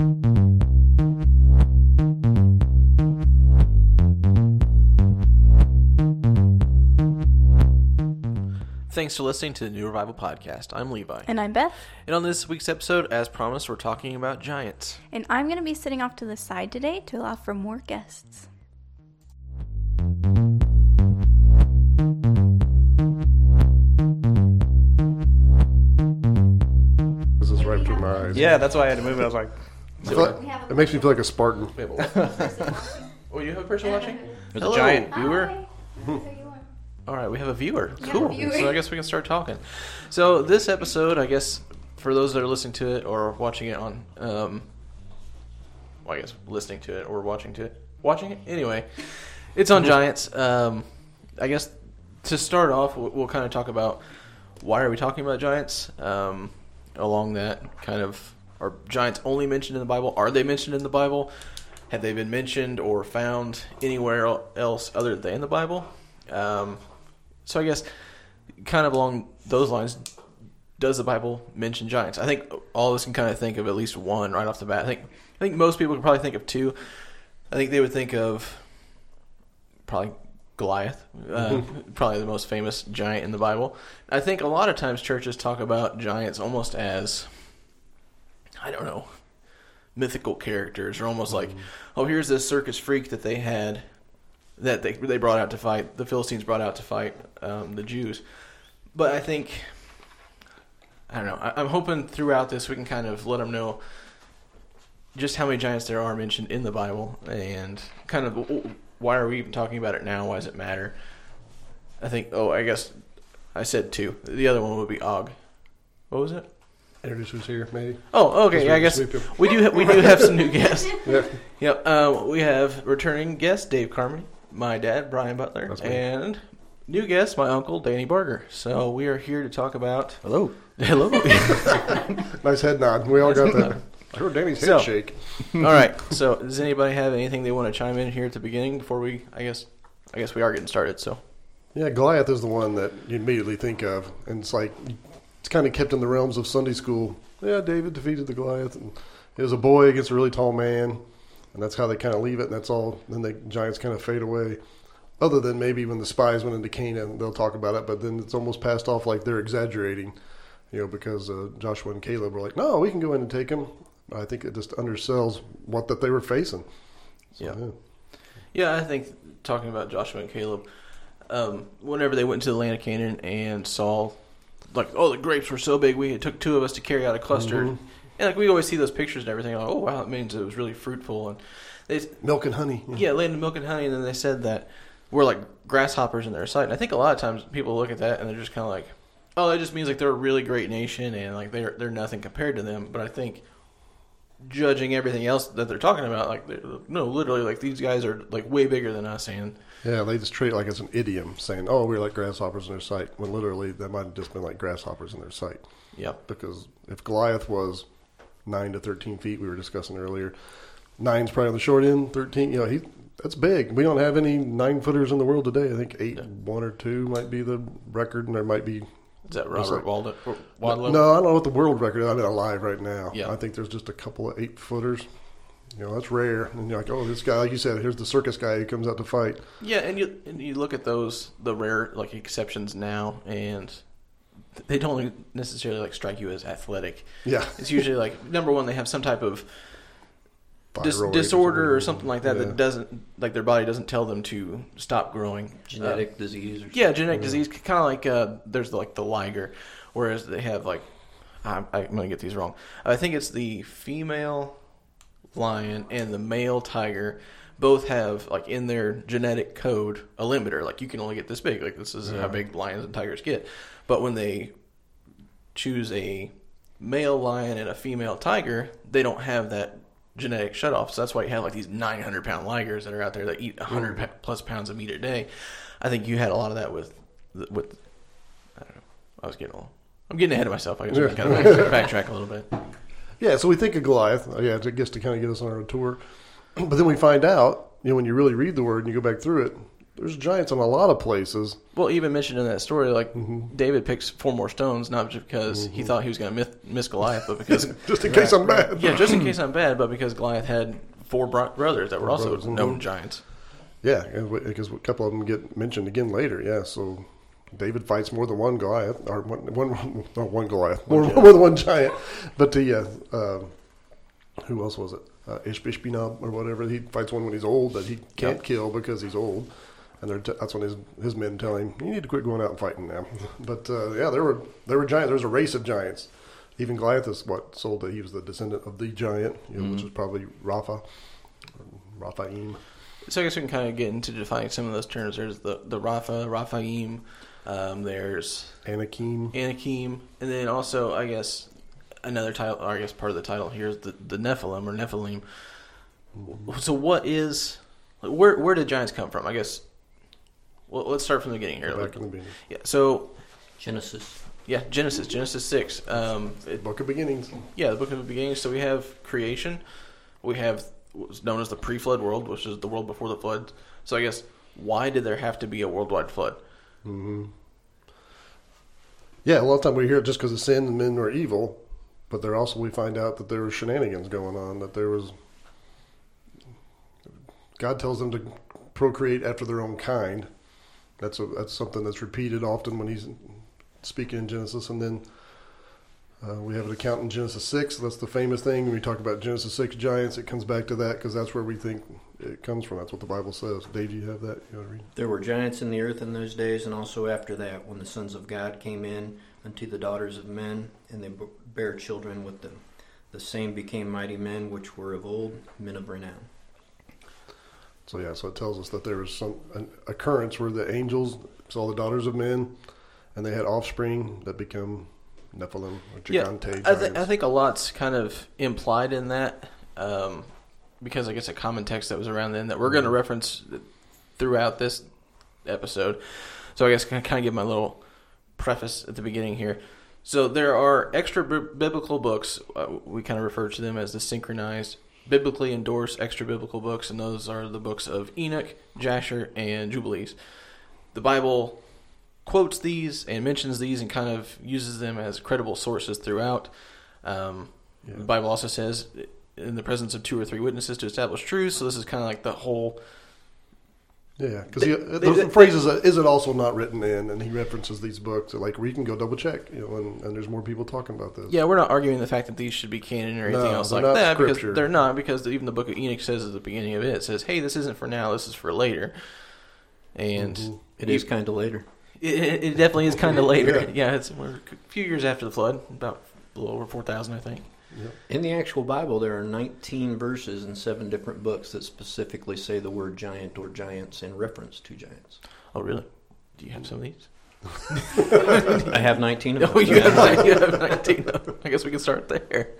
Thanks for listening to the New Revival Podcast. I'm Levi. And I'm Beth. And on this week's episode, as promised, we're talking about giants. And I'm going to be sitting off to the side today to allow for more guests. This is right between my eyes. Yeah, that's why I had to move it. I was like, I feel like- it makes me feel like a Spartan. Oh, you have a person watching? there's Hello. a giant viewer. All right, we have a viewer. have Cool. a viewer. So I guess we can start talking. So this episode, I guess, for those that are listening to it or watching it on, um, well, I guess listening to it or watching to it, watching it anyway, it's on giants. Um, I guess to start off, we'll, we'll kind of talk about why are we talking about giants. Um, along that kind of, are giants only mentioned in the Bible? Are they mentioned in the Bible? Have they been mentioned or found anywhere else other than the Bible? Um, so I guess, kind of along those lines, does the Bible mention giants? I think all of us can kind of think of at least one right off the bat. I think I think most people can probably think of two. I think they would think of probably Goliath, uh, probably the most famous giant in the Bible. I think a lot of times churches talk about giants almost as I don't know mythical characters, or almost like, oh, here's this circus freak that they had that they they brought out to fight the Philistines brought out to fight um, the Jews. But I think I don't know. I, I'm hoping throughout this we can kind of let them know just how many giants there are mentioned in the Bible, and kind of why are we even talking about it now? Why does it matter? I think. Oh, I guess I said two. The other one would be Og. What was it? Introduce who's here, maybe. Oh, okay. Just Yeah, I read guess the we do. Ha- we do have some new guests. Yeah. Yep. Uh, we have returning guest Dave Carmody, my dad Brian Butler, That's me. and new guest my uncle Danny Barger. So we are here to talk about. Hello. Hello. Nice head nod. We all got that. I heard Danny's head So- shake. All right. So does anybody have anything they want to chime in here at the beginning before we? I guess. I guess we are getting started. So. Yeah, Goliath is the one that you immediately think of, and it's like it's kind of kept in the realms of Sunday school. Yeah, David defeated the Goliath, and it was a boy against a really tall man, and that's how they kind of leave it, and that's all. Then the giants kind of fade away. Other than maybe when the spies went into Canaan, they'll talk about it, but then it's almost passed off like they're exaggerating, you know, because uh, Joshua and Caleb were like, "No, we can go in and take him." I think it just undersells what that they were facing. So, Yeah. Yeah, I think talking about Joshua and Caleb, um, whenever they went into the land of Canaan and saw, like, oh, the grapes were so big, we it took two of us to carry out a cluster. Mhm. And like we always see those pictures and everything. Like, oh wow, it means it was really fruitful. And they, milk and honey. yeah, land of milk and honey. And then they said that we're like grasshoppers in their sight. And I think a lot of times people look at that and they're just kind of like, oh, that just means like they're a really great nation and like they're they're nothing compared to them. But I think judging everything else that they're talking about, like no, literally, like these guys are like way bigger than us, and Yeah, they just treat it like it's an idiom, saying, "Oh, we're like grasshoppers in their sight," when literally they might have just been like grasshoppers in their sight. yep, Because if Goliath was nine to thirteen feet, we were discussing earlier, nine's probably on the short end. Thirteen, you know, he that's big. We don't have any nine footers in the world today. I think eight, one or two might be the record, and there might be. is that Robert like-? No, I don't know what the world record is. I mean, alive right now. Yeah. I think there's just a couple of eight footers. You know, that's rare. And you're like, oh, this guy, like you said, here's the circus guy who comes out to fight. Yeah, and you and you look at those the rare like exceptions now, and they don't necessarily like strike you as athletic. Yeah. It's usually like number one, they have some type of dis- disorder or something like that Yeah. that doesn't like their body doesn't tell them to stop growing. Genetic disease. Or Uh, yeah, genetic disease, kind of like uh, there's like the liger, whereas they have like I'm, I'm gonna get these wrong. I think it's the female lion and the male tiger both have like in their genetic code a limiter. Like you can only get this big. Like this is how big lions and tigers get. But when they choose a male lion and a female tiger, they don't have that genetic shutoff. So that's why you have like these 900 pound ligers that are out there that eat 100 pa- plus pounds of meat a day. I think you had a lot of that with with I don't know. I was getting a little, I'm getting ahead of myself. I guess can kind of backtrack a little bit. Yeah, so we think of Goliath. uh, Yeah, I guess to kind of get us on our tour. But then we find out, you know, when you really read the word and you go back through it, there's giants in a lot of places. Well, even mentioned in that story, like Mhm. David picks four more stones, not just because he thought he was going to miss, miss Goliath, but because Just in case I'm bad. yeah, just in case I'm bad, but because Goliath had four bro- brothers that were also brothers, mhm. known giants. Yeah, because a couple of them get mentioned again later. Yeah, so David fights more than one Goliath, or one, one, not one Goliath, more, more than one giant. But the uh, uh, who else was it? Uh, Ish Ishbinab or whatever. He fights one when he's old that he can't Yep. kill because he's old, and they're t- that's when his his men tell him you need to quit going out and fighting now. But uh, yeah, there were there were giants. There was a race of giants. Even Goliath is what sold that he was the descendant of the giant, you know, which Mhm. is probably Rapha, Raphaim. So I guess we can kind of get into defining some of those terms. There's the the Rapha, Raphaim. Um, there's Anakim. Anakim, and then also I guess another title, or I guess part of the title here is the, the Nephilim or Nephilim. So what is where where did giants come from? I guess. Well, let's start from the beginning here. Back in the beginning. Yeah. So Genesis. yeah, Genesis, Genesis six. Um, it, Book of Beginnings. yeah, the book of the beginning. So we have creation. We have what's known as the pre-flood world, which is the world before the flood. So I guess why did there have to be a worldwide flood? Hmm Yeah, a lot of time we hear it just because of sin and men are evil, but there also we find out that there were shenanigans going on. That there was God tells them to procreate after their own kind. That's a that's something that's repeated often when he's speaking in Genesis, and then. Uh, we have an account in Genesis 6. That's the famous thing. When we talk about Genesis 6 giants, it comes back to that because that's where we think it comes from. That's what the Bible says. Dave, do you have that? You want to read? There were giants in the earth in those days, and also after that, when the sons of God came in unto the daughters of men, and they bare children with them. The same became mighty men, which were of old, men of renown. So yeah, so it tells us that there was some an occurrence where the angels saw the daughters of men, and they had offspring that become Nephilim or Yeah, I, th- I think a lot's kind of implied in that um, because I guess a common text that was around then that we're going to reference throughout this episode. So I guess I can kind of give my little preface at the beginning here. So there are extra biblical books. Uh, we kind of refer to them as the synchronized, biblically endorsed extra biblical books, and those are the books of Enoch, Jasher, and Jubilees. The Bible quotes these and mentions these and kind of uses them as credible sources throughout. Um, Yeah. The Bible also says, in the presence of two or three witnesses to establish truth. So this is kind of like the whole. yeah, because They- the, they- the phrase is, uh, "Is it also not written in?" And he references these books, like where you can go double check, you know, and, and there's more people talking about this. Yeah, we're not arguing the fact that these should be canon or anything No, else like not that scripture. because they're not. Because even the Book of Enoch says at the beginning of it, it says, "Hey, this isn't for now. This is for later." And Mhm. It is kind of later. It, it it definitely is kind of later. Yeah. yeah. it's we're a few years after the flood, about a little over four thousand, I think. Yep. In the actual Bible, there are 19 verses in seven different books that specifically say the word giant or giants in reference to giants. Oh, really? Do you have some of these? I have 19 of them. Oh, you have, you have nineteen. of them. I guess we can start there.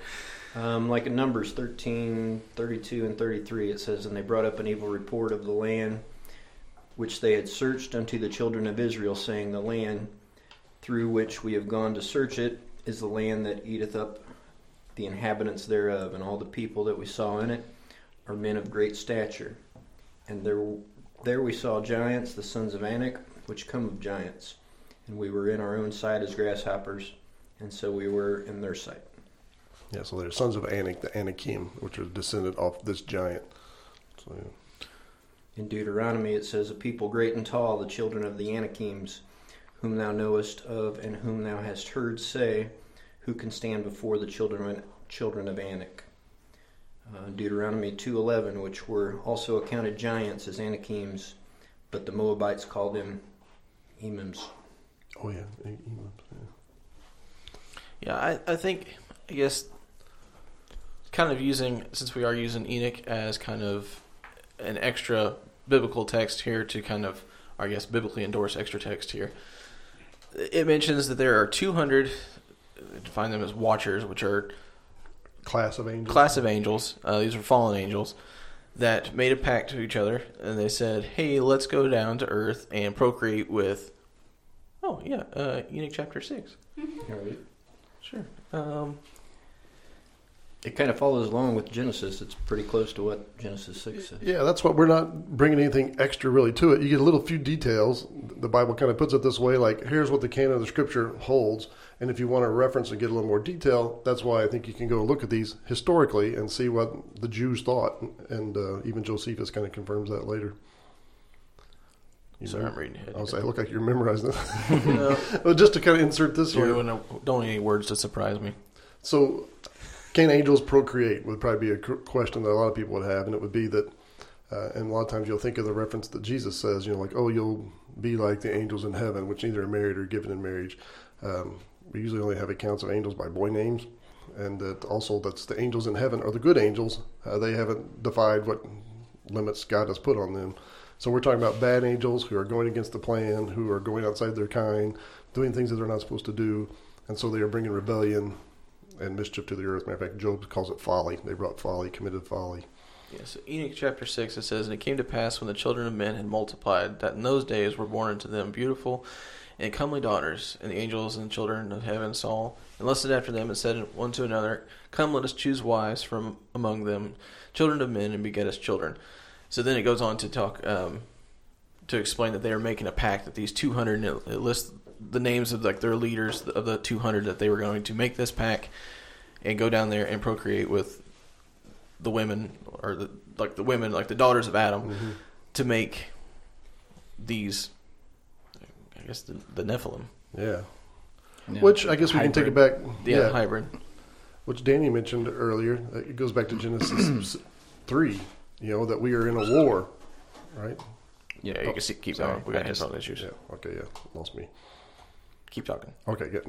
Um, like in Numbers 13, 32, and 33, it says, And they brought up an evil report of the land which they had searched unto the children of Israel, saying, The land through which we have gone to search it is the land that eateth up the inhabitants thereof, and all the people that we saw in it are men of great stature. And there, there we saw giants, the sons of Anak, which come of giants. And we were in our own sight as grasshoppers, and so we were in their sight. Yeah, so they're sons of Anak, the Anakim, which are descended off this giant. So yeah. In Deuteronomy it says, A people great and tall, the children of the Anakims, whom thou knowest of, and whom thou hast heard say, who can stand before the children children of Anak. Uh, Deuteronomy 2.11, which were also accounted giants as Anakims, but the Moabites called them Emims. Oh yeah, E- Elam, yeah. Yeah, I, I think I guess kind of using since we are using Enoch as kind of an extra biblical text here to kind of I guess biblically endorse extra text here. It mentions that there are 200 define them as watchers, which are class of angels. class of angels. Uh, these are fallen angels that made a pact to each other, and they said, "Hey, let's go down to Earth and procreate with." Oh yeah, uh, Enoch chapter six. Alright. Sure. Um, It kind of follows along with Genesis. It's pretty close to what Genesis 6 says. Yeah, that's what we're not bringing anything extra really to it. You get a little few details. The Bible kind of puts it this way like, here's what the canon of the scripture holds. And if you want to reference and get a little more detail, that's why I think you can go look at these historically and see what the Jews thought. And uh, even Josephus kind of confirms that later. You Sorry, know? I'm reading ahead. I was I look like you're memorizing it. Well, just to kind of insert this sorry, here. no, don't need any words to surprise me. So, can angels procreate? Would probably be a question that a lot of people would have, and it would be that, uh, and a lot of times you'll think of the reference that Jesus says, you know, like, oh, you'll be like the angels in heaven, which either are married or given in marriage. Um, we usually only have accounts of angels by boy names, and that also that's the angels in heaven are the good angels. Uh, they haven't defied what limits God has put on them. So we're talking about bad angels who are going against the plan, who are going outside their kind, doing things that they're not supposed to do, and so they are bringing rebellion and mischief to the earth. Matter of fact, Job calls it folly. They brought folly, committed folly. Yes, Enoch chapter 6, it says, And it came to pass when the children of men had multiplied, that in those days were born unto them beautiful and comely daughters. And the angels and children of heaven saw, and lusted after them, and said one to another, Come, let us choose wives from among them, children of men, and beget us children. So then it goes on to talk, um, to explain that they are making a pact that these 200, and it, it lists the names of like their leaders of the 200 that they were going to make this pack and go down there and procreate with the women or the like the women like the daughters of Adam Mm-hmm. to make these I guess the, the Nephilim Yeah. Yeah. Which I guess we can take it back. yeah, hybrid Which Danny mentioned earlier. It goes back to Genesis 3, you know, that we are in a war, right? yeah you can see, keep sorry. going we got I just- headphone issues Yeah. Okay, yeah. Lost me. Keep talking Okay, good.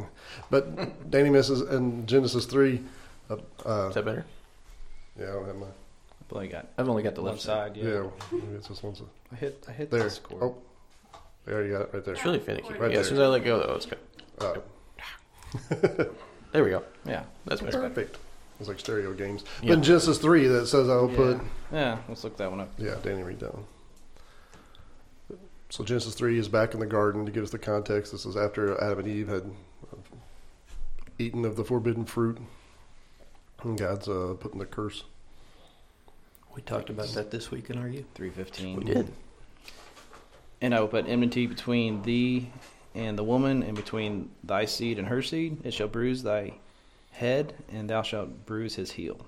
But Danny misses in Genesis 3. Uh, uh, is that better yeah, I don't have my. Well, I got I've only got the the left left side side. Yeah, Yeah. maybe it's this one's. I hit. I hit There. this cord. Oh, there you got it right there. it's really finicky Right yeah as soon as I let go though it's good Uh, there we go Yeah. that's better perfect. It's like stereo games. Yeah. But in Genesis 3, that says I'll put. Yeah. Let's look that one up. Yeah, Danny, read that one. So Genesis 3 is back in the garden to give us the context. This is after Adam and Eve had eaten of the forbidden fruit. And God's uh, putting the curse. We talked about that this week in our youth. Three fifteen. we did And I will put enmity between thee and the woman, and between thy seed and her seed. It shall bruise thy head, and thou shalt bruise his heel.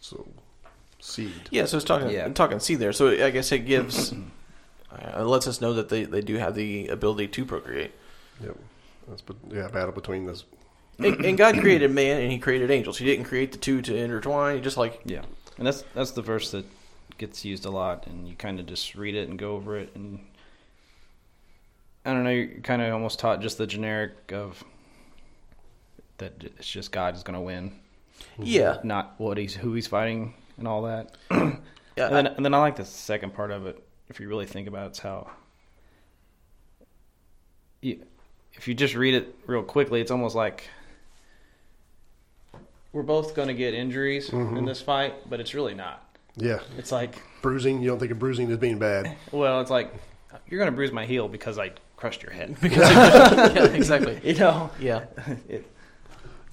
So, seed. yeah so it's talking Yeah. talking seed there so I guess it gives uh, Uh, it lets us know that they, they do have the ability to procreate Yep. That's yeah, battle between this. and, and God created man and he created angels he didn't create the two to intertwine he just like Yeah, and that's that's the verse that gets used a lot, and you kind of just read it and go over it, and I don't know, you're kind of almost taught just the generic of that it's just God is going to win, yeah not what he's who he's fighting and all that. yeah and, then, and then I like the second part of it. If you really think about it, it's how you, if you just read it real quickly, it's almost like we're both going to get injuries in mm-hmm. this fight, but it's really not. Yeah. It's like, Bruising. You don't think of bruising as being bad. well, it's like you're going to bruise my heel because I crushed your head. yeah, exactly. you know, Yeah. It-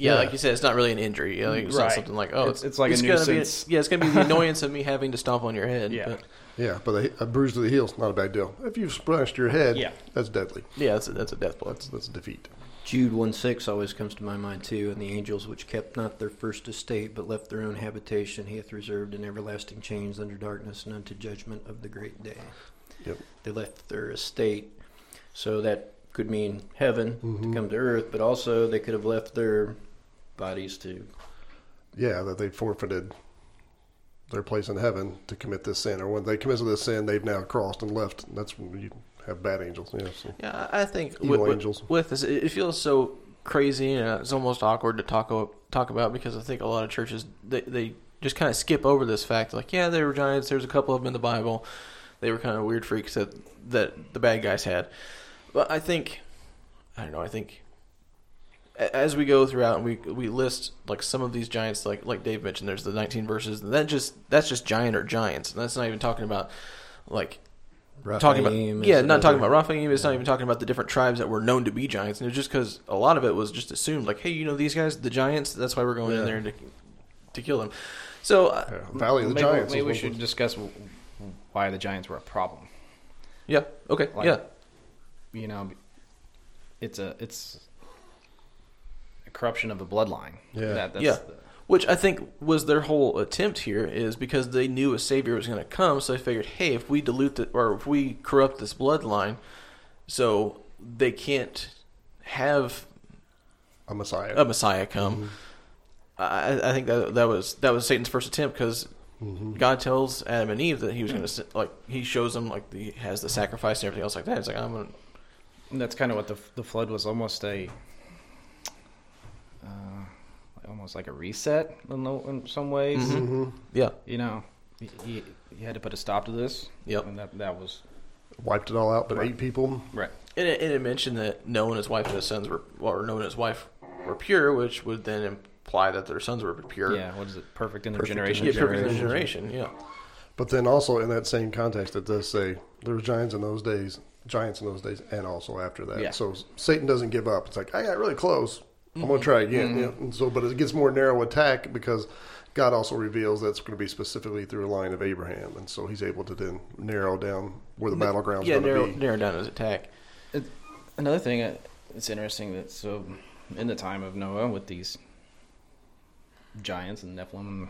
yeah, Yeah. like you said, it's not really an injury. You know, it's not something like, oh, It's- it's like a gonna be yeah, it's going to be the annoyance of me having to stomp on your head. Yeah. but- Yeah, but a, a bruise to the heel is not a bad deal. If you've splashed your head, Yeah. that's deadly. yeah, that's a, that's a death blow. That's that's defeat. Jude 1 6 always comes to my mind too. And the angels which kept not their first estate, but left their own habitation, he hath reserved in everlasting chains under darkness and unto judgment of the great day. Yep. They left their estate. So that could mean heaven Mhm. to come to earth, but also they could have left their bodies to. Yeah, that they forfeited their place in heaven to commit this sin, or when they committed this sin, they've now crossed and left. That's when you have bad angels. Yeah, so. Yeah, I think Evil with, angels. with this, it feels so crazy and it's almost awkward to talk talk about because I think a lot of churches they they just kind of skip over this fact. Like, yeah, they were giants. There's a couple of them in the Bible. They were kind of weird freaks that that the bad guys had. But I think I don't know. I think as we go throughout and we we list like some of these giants, like like Dave mentioned, there's the 19 verses, and that just that's just giant or giants, and that's not even talking about like talking about yeah, not talking another- about Rephaim. It's not even talking about the different tribes that were known to be giants. And it's just because a lot of it was just assumed, like, hey, you know these guys, the giants. That's why we're going in there to to kill them. So uh, Yeah, Valley of the maybe, Giants. Maybe we should place. discuss why the Giants were a problem. yeah, okay, Like- yeah, You know, it's a it's a corruption of the bloodline. Yeah. That, that's Yeah. the- Which I think was their whole attempt here is because they knew a savior was going to come, so they figured, hey, if we dilute the, or if we corrupt this bloodline, so they can't have a Messiah. a Messiah come. Mm-hmm. I, I think that that was that was Satan's first attempt because mm-hmm. God tells Adam and Eve that he was going to like he shows them like he has the sacrifice and everything else like that. It's like I'm gonna and that's kind of what the the flood was almost a uh, almost like a reset in, the, in some ways. Mm-hmm. yeah You know, you, you, you had to put a stop to this. Yep. and that that was Wiped it all out, but eight people. right. And it, and it mentioned that Noah and his wife and his sons were, or Noah and his wife were pure, which would then imply that their sons were pure. Yeah, what is it? Perfect in their Perfect in generation. Yeah, perfect in their Generation. generation. Yeah. But then also in that same context, it does say there were giants in those days, giants in those days, and also after that. Yeah. So Satan doesn't give up. It's like I got really close. I'm going to try again. You know, and so, but it gets more narrow attack because God also reveals that's going to be specifically through a line of Abraham, and so He's able to then narrow down where the battleground's Yeah, going narrow, to be. narrow down his attack. Another thing that's interesting that so in the time of Noah with these giants and Nephilim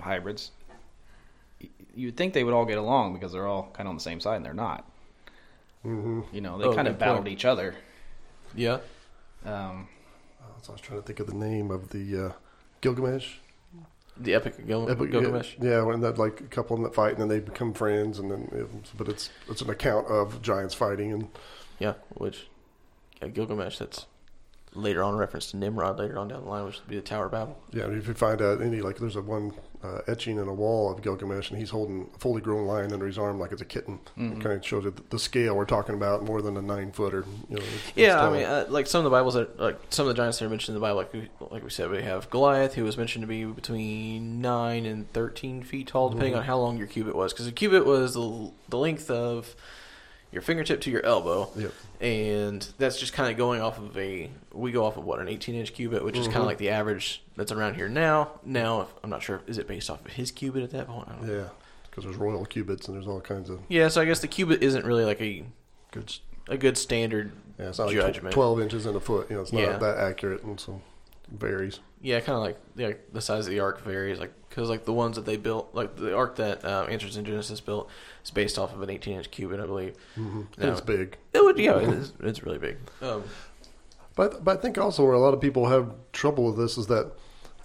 hybrids, you would think they would all get along because they're all kind of on the same side, and they're not. Mm-hmm. You know, they Oh, kind of battled point. each other. Yeah. Um, So I was trying to think of the name of the uh, Gilgamesh. The epic Gil- Epic- Gilgamesh. Yeah, when that like a couple of them that fight and then they become friends, and then it, but it's it's an account of giants fighting and Yeah, which yeah, Gilgamesh. That's later on reference to Nimrod later on down the line, which would be the Tower of Babel. Yeah, if you find out any like there's a one uh, etching in a wall of Gilgamesh, and he's holding a fully grown lion under his arm like it's a kitten. Mhm. It kind of shows you the, scale we're talking about, more than a nine footer. You know, Yeah, I mean, uh, like some of the Bibles that, like some of the giants that are mentioned in the Bible, like we, like we said, we have Goliath, who was mentioned to be between nine and thirteen feet tall, depending Mhm. on how long your cubit was, because a cubit was the the length of your fingertip to your elbow, Yep. and that's just kind of going off of a. We go off of what an eighteen inch cubit, which is kind of like the average that's around here now. Now, if, I'm not sure, is it based off of his cubit at that point? I don't know. yeah, because there's royal cubits and there's all kinds of Yeah, so I guess the cubit isn't really like a good. s- a good standard Yeah, it's not like judgment. tw- twelve inches in a foot. You know, it's not Yeah. that accurate, and so it varies. Yeah, kind of like yeah, the size of the ark varies, like because like the ones that they built, like the ark that uh, Answers in Genesis built, is based off of an 18 inch cubit, I believe. hmm No. It's big. It would, yeah, it is, it's really big. Um, But but I think also where a lot of people have trouble with this is that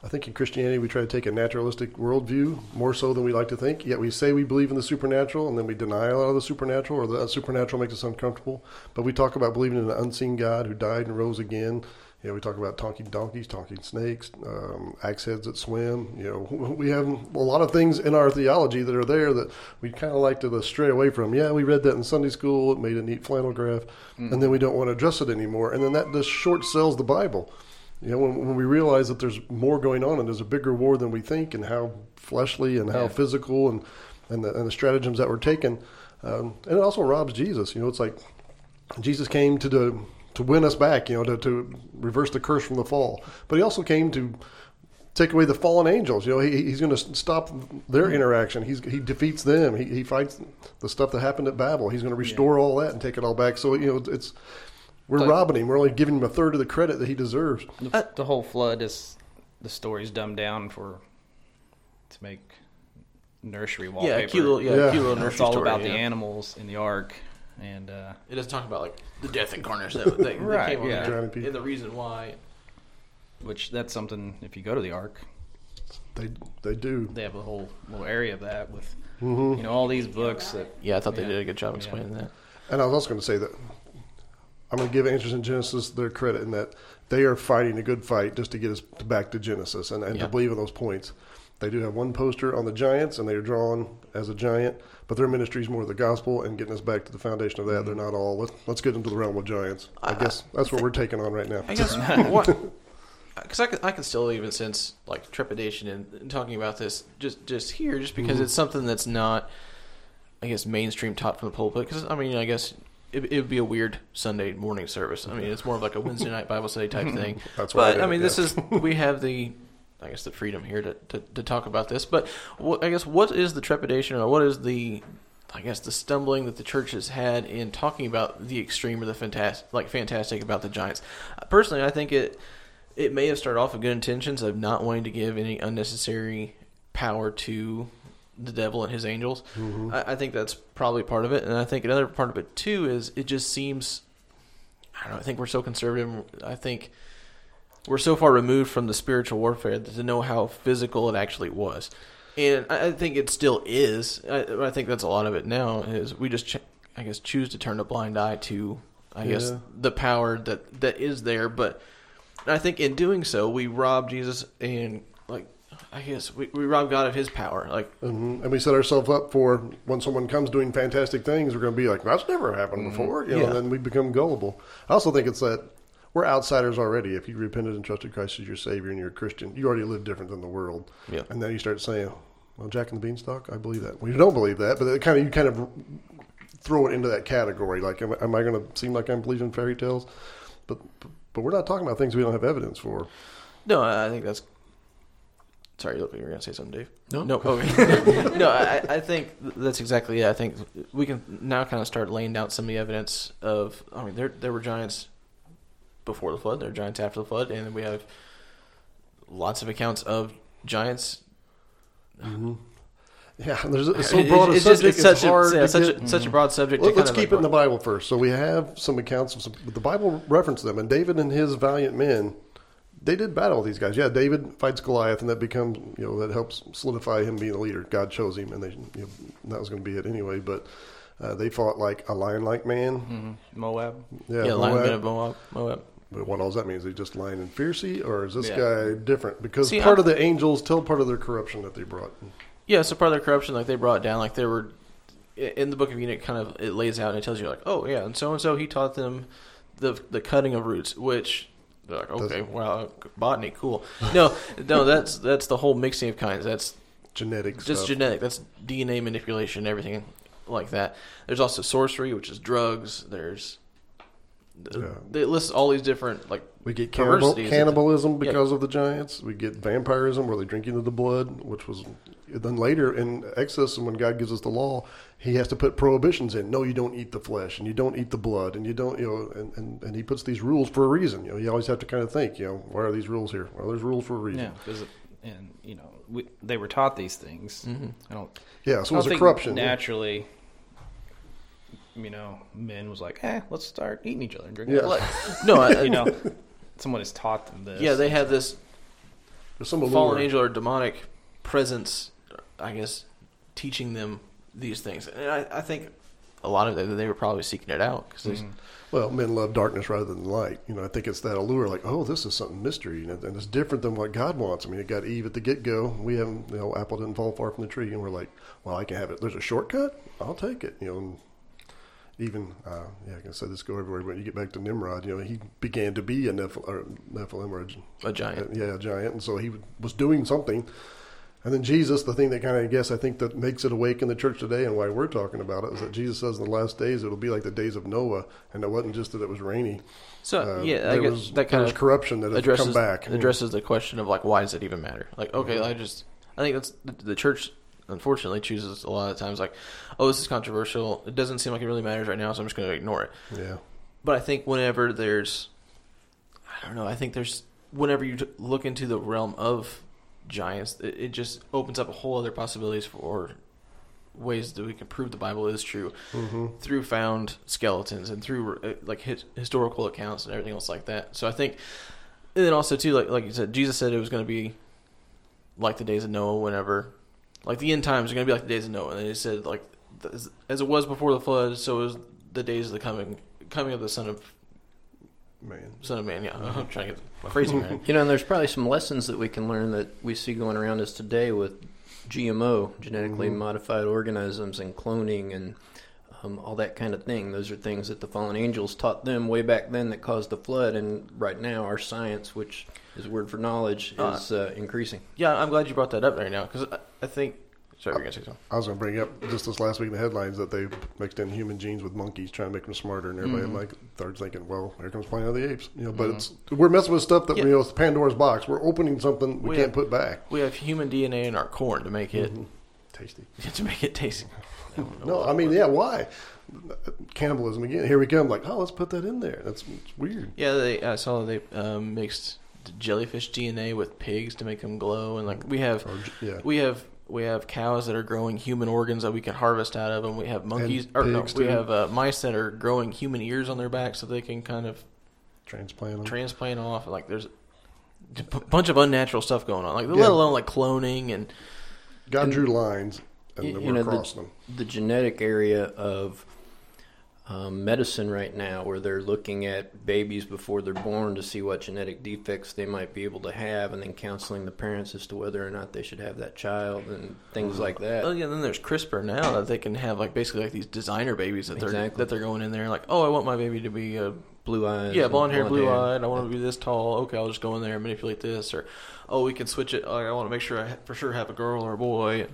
I think in Christianity we try to take a naturalistic worldview more so than we like to think. Yet we say we believe in the supernatural and then we deny a lot of the supernatural, or the supernatural makes us uncomfortable. But we talk about believing in an unseen God who died and rose again. You know, we talk about talking donkeys, talking snakes, um, axe heads that swim. You know, we have a lot of things in our theology that are there that we kind of like to stray away from. Yeah, we read that in Sunday school. It made a neat flannel graph, and then we don't want to address it anymore. And then that just short sells the Bible. You know, when, when we realize that there's more going on and there's a bigger war than we think, and how fleshly and how Yeah. physical and and the, and the stratagems that were taken, um, and it also robs Jesus. You know, it's like Jesus came to the, to win us back. You know, to, to reverse the curse from the fall, but he also came to take away the fallen angels. You know, he, he's going to stop their mm-hmm. interaction. He's, he defeats them. He, he fights the stuff that happened at Babel. He's going to restore all that and take it all back. So you know, it's we're Like- robbing him. We're only giving him a third of the credit that he deserves. the, the whole flood is the story's dumbed down for to make nursery wallpaper. yeah, cute little, yeah, Yeah. cute little nursery it's all story, about the animals in the ark, and uh, It doesn't talk about like the death incarnate that, that, that Right, came on yeah. there, and the reason why. which that's something. If you go to the ark, They they do. they have a whole little area of that with hmm you know all these books that Yeah, I thought they Yeah. did a good job Yeah. explaining that. And I was also going to say that I'm going to give Answers in Genesis their credit in that they are fighting a good fight just to get us back to Genesis and, and Yeah. to believe in those points. They do have one poster on the Giants, and they are drawn as a giant, but their ministry is more of the gospel and getting us back to the foundation of that. They're not all. Let, let's get into the realm of giants. I, I- guess that's what we're taking on right now. I guess what because I can, I can still even sense like trepidation in, in talking about this just just here just because Mhm. it's something that's not I guess mainstream taught from the pulpit. Because I mean, I guess it, it would be a weird Sunday morning service. I mean, it's more of like a Wednesday night Bible study type thing. That's why I but did I it, mean, this is we have the. I guess the freedom here to, to, to talk about this, but what, I guess what is the trepidation or what is the I guess the stumbling that the church has had in talking about the extreme or the fantastic, like fantastic about the Giants. Uh, Personally, I think it it may have started off with good intentions of not wanting to give any unnecessary power to the devil and his angels. I, I think that's probably part of it, and I think another part of it too is it just seems. I don't know. I think we're so conservative. I think we're so far removed from the spiritual warfare to know how physical it actually was, and I, think it still is. I, I think that's a lot of it now. Is we just, ch- I guess, choose to turn a blind eye to, I guess, the power that that is there. But I think in doing so, we rob Jesus and like, I guess we, we rob God of His power. Like, hmm And we set ourselves up for when someone comes doing fantastic things, we're going to be like, "That's never happened before," you know. Yeah. And then we become gullible. I also think it's that we're outsiders already. If you repented and trusted Christ as your Savior and you're a Christian, you already live different than the world. Yeah. And then you start saying, "Well, Jack and the Beanstalk, I believe that." Well, you don't believe that, but it kind of you kind of throw it into that category. Like, am, am I going to seem like I'm believing fairy tales? But but we're not talking about things we don't have evidence for. no, I I think that's. Sorry, you look like you were going to say something, Dave. No. No, okay. no, I, I think that's exactly it. I think we can now kind of start laying down some of the evidence of. I mean, there there were giants before the flood. There are giants after the flood, and we have lots of accounts of giants. Yeah, there's it's so It- broad a it's just- subject. it's such It's a, yeah, to such get- a such a broad subject. Let, to us keep like- it in the Bible first. So we have some accounts of some, the Bible referenced them, and David and his valiant men, they did battle with these guys. Yeah, David fights Goliath, and that becomes you know that helps solidify him being a leader. God chose him, and they you know, that was going to be it anyway. But uh, they fought like a lion-like man. Mhm. Moab. Yeah, yeah, lion Moab. men of Moab. Moab. But what all does that mean? Is he just lying and fiercey, or is this Yeah. guy different? Because See, part I'm- of the angels tell part of their corruption that they brought. Yeah, so part of their corruption, like they brought down, like there were in the Book of Enoch, kind of it lays out and it tells you like, oh yeah, and so and so he taught them the the cutting of roots, which they're like, okay, wow, botany, cool. No, no, that's that's the whole mixing of kinds. That's Genetics. just genetic. That's DNA manipulation, everything like that. There's also sorcery, which is drugs. There's Yeah. it lists all these different like We get cannibal, perversities. cannibalism Yeah. because of the giants. We get vampirism where they drink into the blood, which was then later in Exodus, and when God gives us the law, He has to put prohibitions in. No, you don't eat the flesh, and you don't eat the blood, and you don't, you know, and, and, and He puts these rules for a reason. You know, you always have to kind of think, you know, why are these rules here? Well, there's rules for a reason. Yeah, because and you know we, they were taught these things. Mhm. I don't. Yeah, so it was don't a think corruption. yeah. Naturally, you know, men was like, eh, let's start eating each other and drinking Yeah. blood. no, I, you know, someone has taught them this. yeah, they have this There's some allure. fallen angel or demonic presence, I guess, teaching them these things. And I, I think a lot of it, they were probably seeking it out because Mhm. Well, men love darkness rather than light. You know, I think it's that allure, like, oh, this is something mystery, you know, and it's different than what God wants. I mean, it got Eve at the get go. We haven't, you know, apple didn't fall far from the tree, and we're like, well, I can have it. There's a shortcut. I'll take it. You know, and even, uh, yeah, I can say this go everywhere. But you get back to Nimrod, you know, he began to be a Nephil- or Nephilim or a, a giant. yeah, a giant, and so he was doing something. And then Jesus, the thing that kind of, I guess, I think that makes it awake in the church today and why we're talking about it is that Jesus says in the last days it'll be like the days of Noah, and it wasn't just that it was rainy. So Uh, yeah, I there guess was, that kind of corruption that has addresses come back. addresses the question of like why does it even matter? Like okay, Mm-hmm. I just I think that's the, the church unfortunately chooses a lot of times like oh this is controversial. It doesn't seem like it really matters right now, so I'm just going to ignore it. Yeah, But I think whenever there's, I don't know, I think there's, whenever you look into the realm of giants, it, it just opens up a whole other possibilities for ways that we can prove the Bible is true hmm through found skeletons and through uh, like his, historical accounts and everything else like that. So I think, and then also too, like like you said, Jesus said it was going to be like the days of Noah. Whenever, like the end times are going to be like the days of Noah, and they said like as, as it was before the flood, so is the days of the coming coming of the Son of man. Son of Man. Yeah, I'm trying to get my phrasing right. You know, and there's probably some lessons that we can learn that we see going around us today with GMO, genetically Mhm. modified organisms, and cloning and um, all that kind of thing. Those are things that the fallen angels taught them way back then that caused the flood. And right now, our science, which is a word for knowledge, Uh, is uh, increasing. Yeah, I'm glad you brought that up right now because I, I think Sorry, you're gonna say something. I was going to bring up just this last week in the headlines that they mixed in human genes with monkeys, trying to make them smarter, and everybody Mhm. like started thinking, well, here comes Planet of the Apes, you know. But it's we're messing with stuff that Yeah. you know, it's Pandora's box. We're opening something we We can't have- put back. We have human DNA in our corn to make it Mhm. Tasty. to make it tasty. No, I mean, yeah, why? Cannibalism again. Here we come. Like, oh, let's put that in there. That's it's weird. Yeah, they. I saw they um, mixed jellyfish DNA with pigs to make them glow, and like we have, Or, yeah. we have, we have cows that are growing human organs that we can harvest out of, and we have monkeys, And or no, we too. have uh, mice that are growing human ears on their back, so they can kind of Transplant them. transplant off. Like there's a bunch of unnatural stuff going on, like Yeah. let alone like cloning and God And- drew lines, and You- you know, the- the genetic area of um, medicine right now, where they're looking at babies before they're born to see what genetic defects they might be able to have, and then counseling the parents as to whether or not they should have that child and things like that. Oh yeah, then there's CRISPR now that they can have like basically like these designer babies that they're that they're going in there like, oh, I want my baby to be a Blue eyes, yeah blonde hair, blue eyed. I want to be this tall. Okay, I'll just go in there and manipulate this, or oh, we can switch it. I want to make sure I for sure have a girl or a boy. And,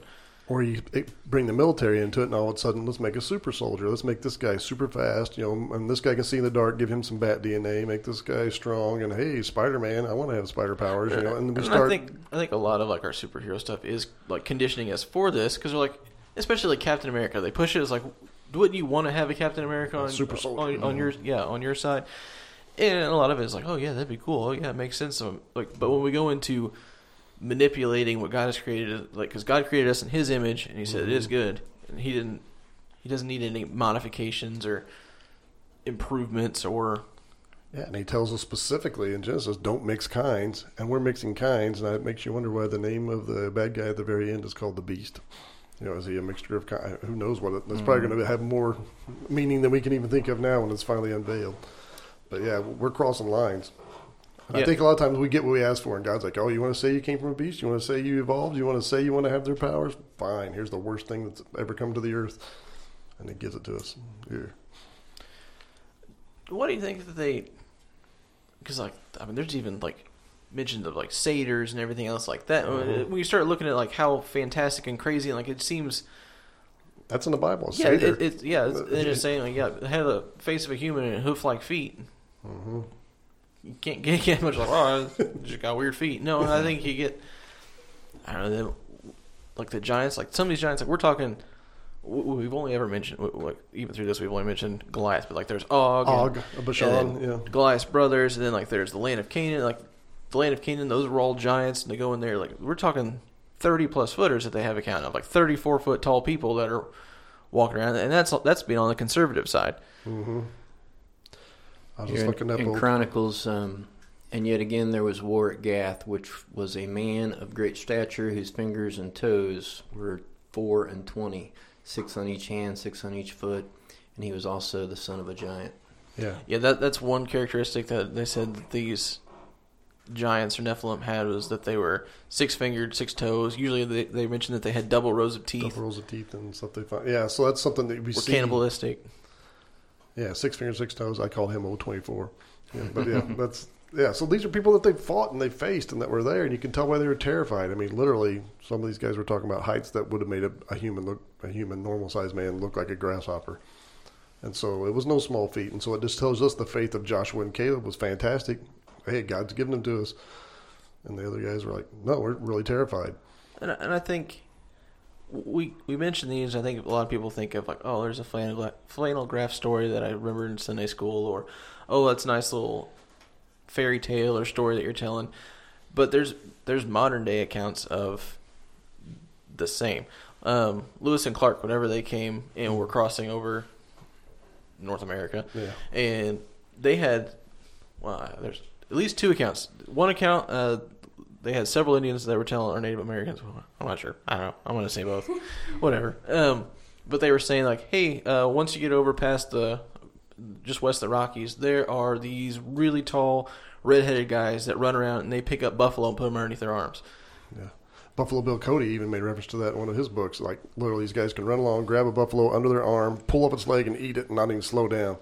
Or you bring the military into it, and all of a sudden, let's make a super soldier. Let's make this guy super fast, you know, and this guy can see in the dark. Give him some bat DNA. Make this guy strong. And hey, Spider Man, I want to have spider powers, you know. And we start. I think I think a lot of like our superhero stuff is like conditioning us for this because they're like, especially like Captain America, they push it as like, wouldn't you want to have a Captain America on super soldier. on, on your yeah on your side? And a lot of it is like, oh yeah, that'd be cool. Oh yeah, it makes sense. So, like, but when we go into manipulating what God has created, like, because God created us in His image, and He said it is mm-hmm. good, and He didn't, He doesn't need any modifications or improvements or yeah, and he tells us specifically in Genesis, don't mix kinds, and we're mixing kinds, and it makes you wonder why the name of the bad guy at the very end is called the Beast. You know, is he a mixture of kind? Who knows what it? That's probably mm-hmm. going to have more meaning than we can even think of now when it's finally unveiled. But yeah, we're crossing lines. And I think a lot of times we get what we ask for, and God's like, "Oh, you want to say you came from a beast? You want to say you evolved? You want to say you want to have their powers? Fine. Here's the worst thing that's ever come to the earth, and He gives it to us. Here, What do you think that they? Because like I mean, there's even like mentioned of like satyrs and everything else like that. Mhm. When you start looking at like how fantastic and crazy, like it seems. that's in the Bible. Yeah, satyr. it, yeah. It's, they're just saying like yeah, it had the face of a human and hoof like feet. hmm You can't get, get much like oh, just got weird feet. No, I think you get. I don't know, the- like the giants. Like some of these giants, like we're talking. We've only ever mentioned, like even through this, we've only mentioned Goliath, but like there's Og, and- Og, Bashan, and yeah. Goliath's brothers, and then like there's the land of Canaan. Like the land of Canaan, those were all giants, and they go in there. Like we're talking thirty plus footers that they have a count of, like thirty four foot tall people that are walking around, and that's that's being on the conservative side. hmm I was Here just in, looking up in old- Chronicles, um, and yet again there was war at Gath, which was a man of great stature, whose fingers and toes were four and twenty, six on each hand, six on each foot, and he was also the son of a giant. Yeah, Yeah, that that's one characteristic that they said that these giants or Nephilim had was that they were six fingered, six toes. Usually they, they mentioned that they had double rows of teeth, double rows of teeth and stuff they find. Yeah, so that's something that we were see. cannibalistic. Yeah, six fingers, six toes. I call him O twenty four. Yeah, but yeah, that's yeah. So these are people that they fought and they faced and that were there, and you can tell why they were terrified. I mean, literally, some of these guys were talking about heights that would have made a, a human look, a human normal sized man look like a grasshopper. And so it was no small feat. And so it just tells us the faith of Joshua and Caleb was fantastic. Hey, God's given them to us. And the other guys were like, no, we're really terrified. And I, and I think we we mentioned these. I think a lot of people think of like, oh, there's a flannel flannel graph story that I remember in Sunday school, or oh, that's a nice little fairy tale or story that you're telling. But there's there's modern day accounts of the same. Um, Lewis and Clark, whenever they came and were crossing over North America, Yeah. and they had well, there's at least two accounts. One account, uh, they had several Indians that were telling, or Native Americans. I'm not sure. I don't know. I'm to say both. Whatever. Um, but they were saying like, hey, uh, once you get over past the just west of the Rockies, there are these really tall redheaded guys that run around and they pick up buffalo and put them underneath their arms. Yeah. Buffalo Bill Cody even made reference to that in one of his books. Like, literally, these guys can run along, grab a buffalo under their arm, pull up its leg, and eat it and not even slow down.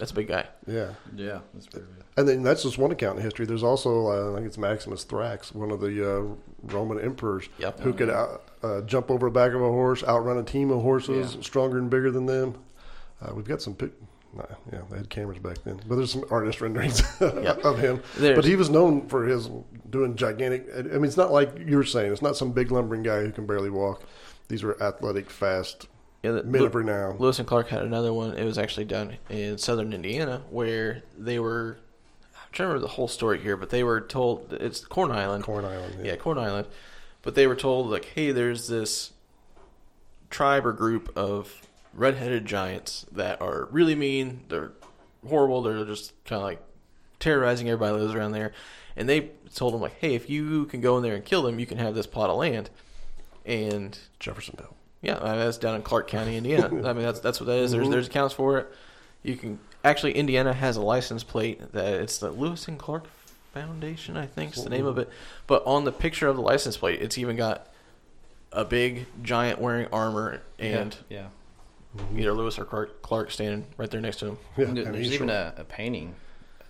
That's a big guy. Yeah. Yeah, that's pretty good. And then that's just one account in history. There's also, uh, I think it's Maximus Thrax, one of the uh, Roman emperors, Yep. who could out, uh, jump over the back of a horse, outrun a team of horses, Yeah. stronger and bigger than them. Uh, we've got some pic. Nah, yeah, they had cameras back then, but there's some artist renderings Yep. of him. There's- But he was known for his doing gigantic. I mean, it's not like you're saying. It's not some big lumbering guy who can barely walk. These were athletic, fast Yeah, the, men of renown. Lewis and Clark had another one. It was actually done in southern Indiana where they were. I'm trying to remember the whole story here, but they were told it's Corn Island. Corn Island. yeah, Corn Island. But they were told like, hey, there's this tribe or group of redheaded giants that are really mean. They're horrible. They're just kind of like terrorizing everybody that lives around there. And they told them like, hey, if you can go in there and kill them, you can have this plot of land. And Jeffersonville. Yeah, I mean, that's down in Clark County, Indiana. I mean, that's that's what that is. There's there's accounts for it. You can actually Indiana has a license plate that it's the Lewis and Clark Foundation, I think is the name of it. But on the picture of the license plate, it's even got a big giant wearing armor and yeah. either Lewis or Clark, Clark standing right there next to him. Yeah, And there- and There's he's even short. a, a painting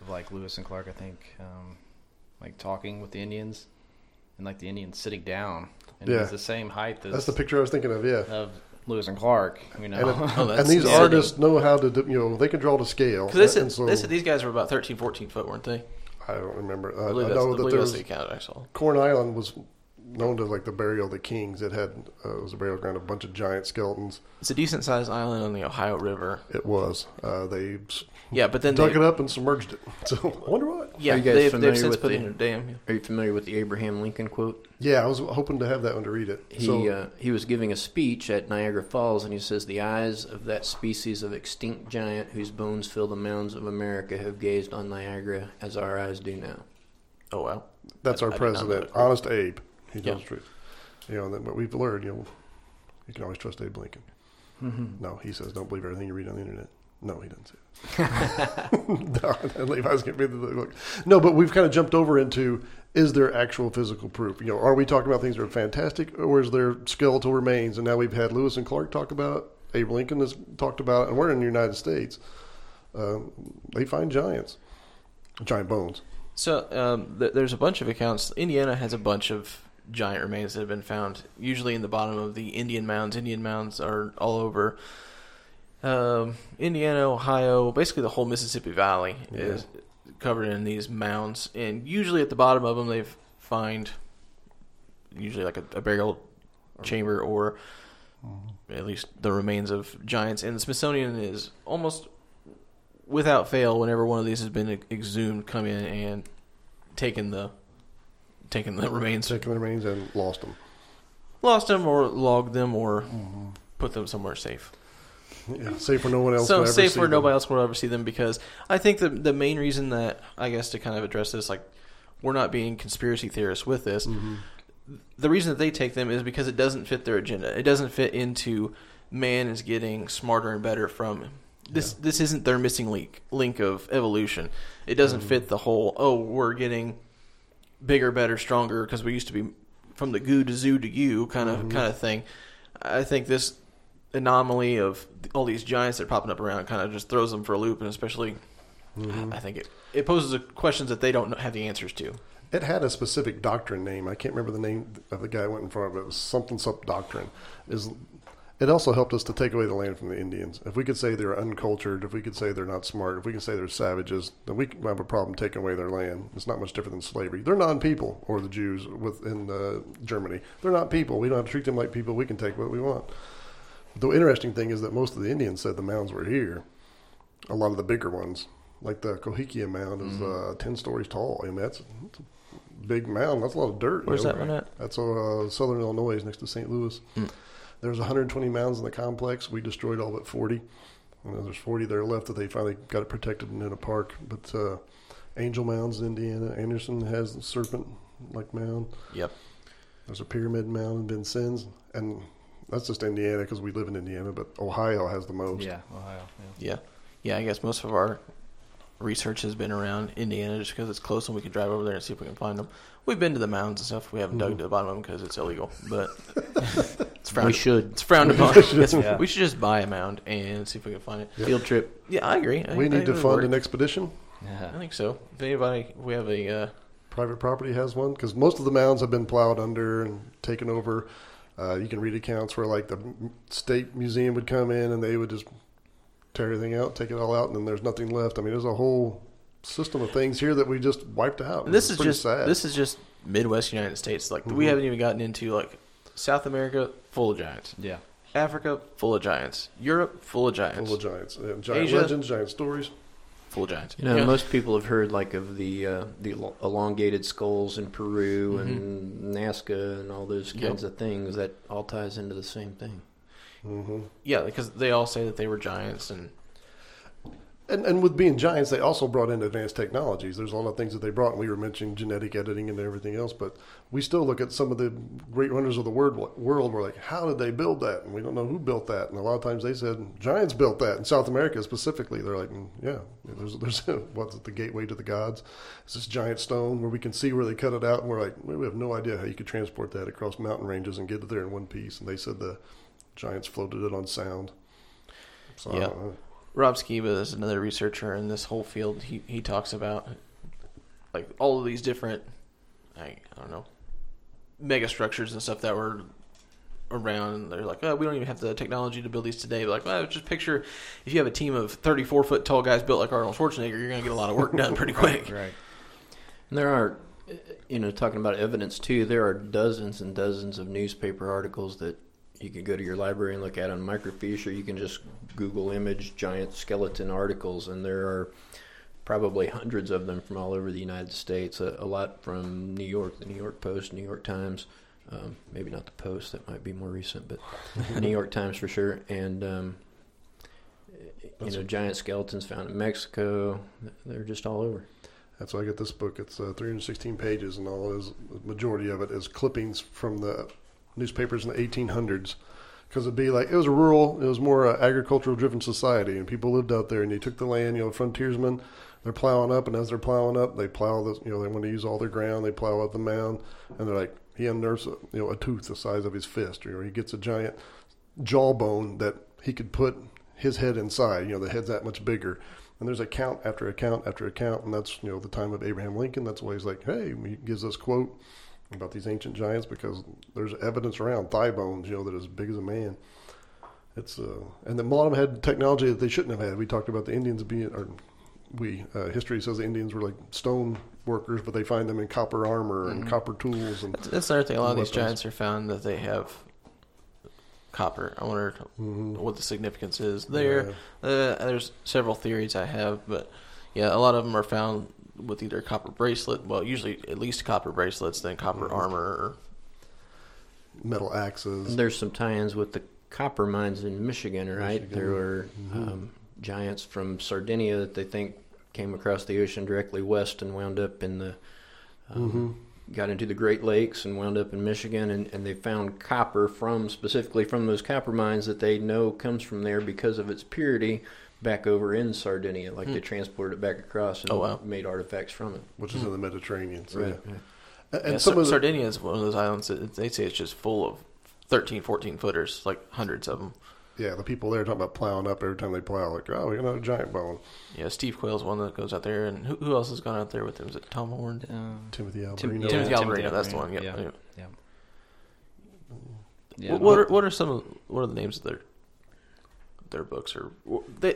of like Lewis and Clark, I think, um, like talking with the Indians, and like the Indians sitting down, and Yeah. he's the same height as That's the picture I was thinking of. Yeah. of Lewis and Clark. You know, And, it- Oh, and these sitting. artists know how to, do, you know, they can draw to scale. Because they said, so they these guys were about 13, 14 foot, weren't they? I don't remember. I I, I know that there was the account I saw. Corn Island was known as like the burial of the kings. It had uh, it was a burial ground of a bunch of giant skeletons. It's a decent sized island on the Ohio River. It was. Uh, they s- Yeah, but then dug they, it up and submerged it. So I wonder what. Yeah, Are you guys they've, they've since with put the- in a dam. Are you familiar with the Abraham Lincoln quote? Yeah, I was hoping to have that one to read it. He so uh, he was giving a speech at Niagara Falls, and he says, "The eyes of that species of extinct giant whose bones fill the mounds of America have gazed on Niagara as our eyes do now." Oh wow. that's I- our I did not know president. Honest Abe. He Yeah. tells the truth. You know, and then, but we've learned, you know, you can always trust Abe Lincoln. No, he says don't believe everything you read on the internet. No, he doesn't say that. No, Levi's gonna be the. No, but we've kind of jumped over into is there actual physical proof? You know, are we talking about things that are fantastic, or is there skeletal remains? And now we've had Lewis and Clark talk about, it, Abe Lincoln has talked about, it, and we're in the United States. Um, they find giants, giant bones. So um, th- there's a bunch of accounts. Indiana has a bunch of giant remains that have been found, usually in the bottom of the Indian mounds. Indian mounds are all over um, Indiana, Ohio, basically the whole Mississippi Valley is covered in these mounds, and usually at the bottom of them they find usually like a, a burial chamber or at least the remains of giants. And the Smithsonian is almost without fail whenever one of these has been exhumed, come in and taken the taken the remains, Taking the remains and lost them. lost them or logged them or put them somewhere safe. Yeah, safe where no one else. so ever safe where nobody else will ever see them because I think the the main reason that I guess to kind of address this like we're not being conspiracy theorists with this. Mm-hmm. The reason that they take them is because it doesn't fit their agenda. It doesn't fit into man is getting smarter and better from this. This isn't their missing link link of evolution. It doesn't fit the whole. Oh, we're getting bigger, better, stronger because we used to be from the goo to zoo to you kind of kind of thing. I think this anomaly of all these giants that are popping up around kind of just throws them for a loop, and especially, I think it it poses a questions that they don't have the answers to. It had a specific doctrine name. I can't remember the name of the guy who went in front of it. It was something sub doctrine. Is it also helped us to take away the land from the Indians. If we could say they're uncultured, if we could say they're not smart, if we can say they're savages, then we have a problem taking away their land. It's not much different than slavery. They're non-people, or the Jews within uh, Germany. They're not people. We don't have to treat them like people. We can take what we want. The interesting thing is that most of the Indians said the mounds were here. A lot of the bigger ones, like the Cahokia Mound, is uh, ten stories tall. I mean, that's, that's a big mound. That's a lot of dirt. you Where's know. that one at? That's uh, southern Illinois, next to St. Louis. Mm. There's 120 mounds in the complex. We destroyed all but 40. And there's 40 there left that they finally got it protected and in a park. But uh, Angel Mounds in Indiana. Anderson has the serpent-like mound. Yep. There's a pyramid mound in Vincennes, and that's just Indiana because we live in Indiana. But Ohio has the most. yeah, Ohio. Yeah. Yeah. Yeah. I guess most of our research has been around Indiana just because it's close and we can drive over there and see if we can find them. We've been to the mounds and stuff. We haven't dug to the bottom of them because it's illegal, but it's frowned. We should. It's frowned upon. It's- Yeah. We should just buy a mound and see if we can find it. Field trip. Yeah, I agree. I, We I need think to fund work. an expedition. Yeah. I think so. If anybody, we have a uh, Private property has one because most of the mounds have been plowed under and taken over. Uh, you can read accounts where like the state museum would come in and they would just tear everything out, take it all out, and then there's nothing left. I mean, there's a whole system of things here that we just wiped out. And this is just sad. this is just Midwest United States. Like we Mhm. haven't even gotten into like South America, full of giants. Yeah. Africa, full of giants. Europe, full of giants. full of giants, yeah, giant Asia. legends, giant stories. Full giants. You know, Yeah. most people have heard like of the uh, the elongated skulls in Peru and Nazca and all those Yep. kinds of things. That all ties into the same thing. hmm yeah, because they all say that they were giants, and And, and with being giants, they also brought in advanced technologies. There's a lot of things that they brought, and we were mentioning genetic editing and everything else. But we still look at some of the great wonders of the world. World, we're like, how did they build that? And we don't know who built that. And a lot of times they said giants built that in South America specifically. They're like, "Mm, yeah, there's there's what's it, the gateway to the gods? It's this giant stone where we can see where they cut it out, and we're like, we have no idea how you could transport that across mountain ranges and get it there in one piece. And they said the giants floated it on sound. So, I Yeah. Rob Skiba is another researcher in this whole field. He he talks about like all of these different, I, I don't know, mega structures and stuff that were around. And they're like, oh, we don't even have the technology to build these today. But like, well, just picture if you have a team of thirty-four foot tall guys built like Arnold Schwarzenegger, you're gonna get a lot of work done pretty quick. Right. And there are, you know, talking about evidence too. There are dozens and dozens of newspaper articles that you can go to your library and look at on microfiche, or you can just Google image giant skeleton articles, and there are probably hundreds of them from all over the United States. A, a lot from New York, the New York Post, New York Times. Um, maybe not the Post; that might be more recent, but New York Times for sure. And um, you know, giant skeletons found in Mexico. They're just all over. That's why I got this book. It's uh, 316 pages, and all is the majority of it is clippings from the newspapers in the 1800s. Because it'd be like it was a rural, it was more agricultural driven society, and people lived out there, and they took the land. You know, frontiersmen, they're plowing up, and as they're plowing up, they plow the, you know, they want to use all their ground. They plow up the mound, and they're like, he unearths a, you know a tooth the size of his fist, or he gets a giant jawbone that he could put his head inside. You know, the head's that much bigger. And there's account after account after account, and that's you know the time of Abraham Lincoln. That's why he's like, hey, he gives us quote about these ancient giants because there's evidence around thigh bones, you know, that is as big as a man. It's uh, and then a lot of them had technology that they shouldn't have had. We talked about the Indians being, or we uh, history says the Indians were like stone workers, but they find them in copper armor and copper tools and That's, that's another thing. A lot of these giants are found that they have copper. I wonder Mhm. what the significance is there. Uh, there's several theories I have, but yeah, a lot of them are found with either copper bracelet. Well, usually at least copper bracelets, then copper Mhm. armor. Or, metal axes. There's some tie-ins with the copper mines in Michigan, right? Michigan. There were Mhm. um, giants from Sardinia that they think came across the ocean directly west and wound up in the um, Mhm. got into the Great Lakes and wound up in Michigan, and, and they found copper from specifically from those copper mines that they know comes from there because of its purity. Back over in Sardinia, like Hmm. they transported it back across and Oh, wow. made artifacts from it. which is in the Mediterranean. So, Right. yeah. right. And, yeah, some Sar- of the, Sardinia is one of those islands that they say it's just full of 13, 14 footers, like hundreds of them. yeah, the people there talking about plowing up every time they plow. Like, oh, we got another giant bone. Yeah, Steve Quayle's one that goes out there, and who, who else has gone out there with him? Is it Tom Horn? Um, Timothy Alberino. Tim- yeah, Timothy Timothy Alberino, that's the one. Yep. yeah. Yeah. Yeah. what, what are what are some of what are the names of their their books or they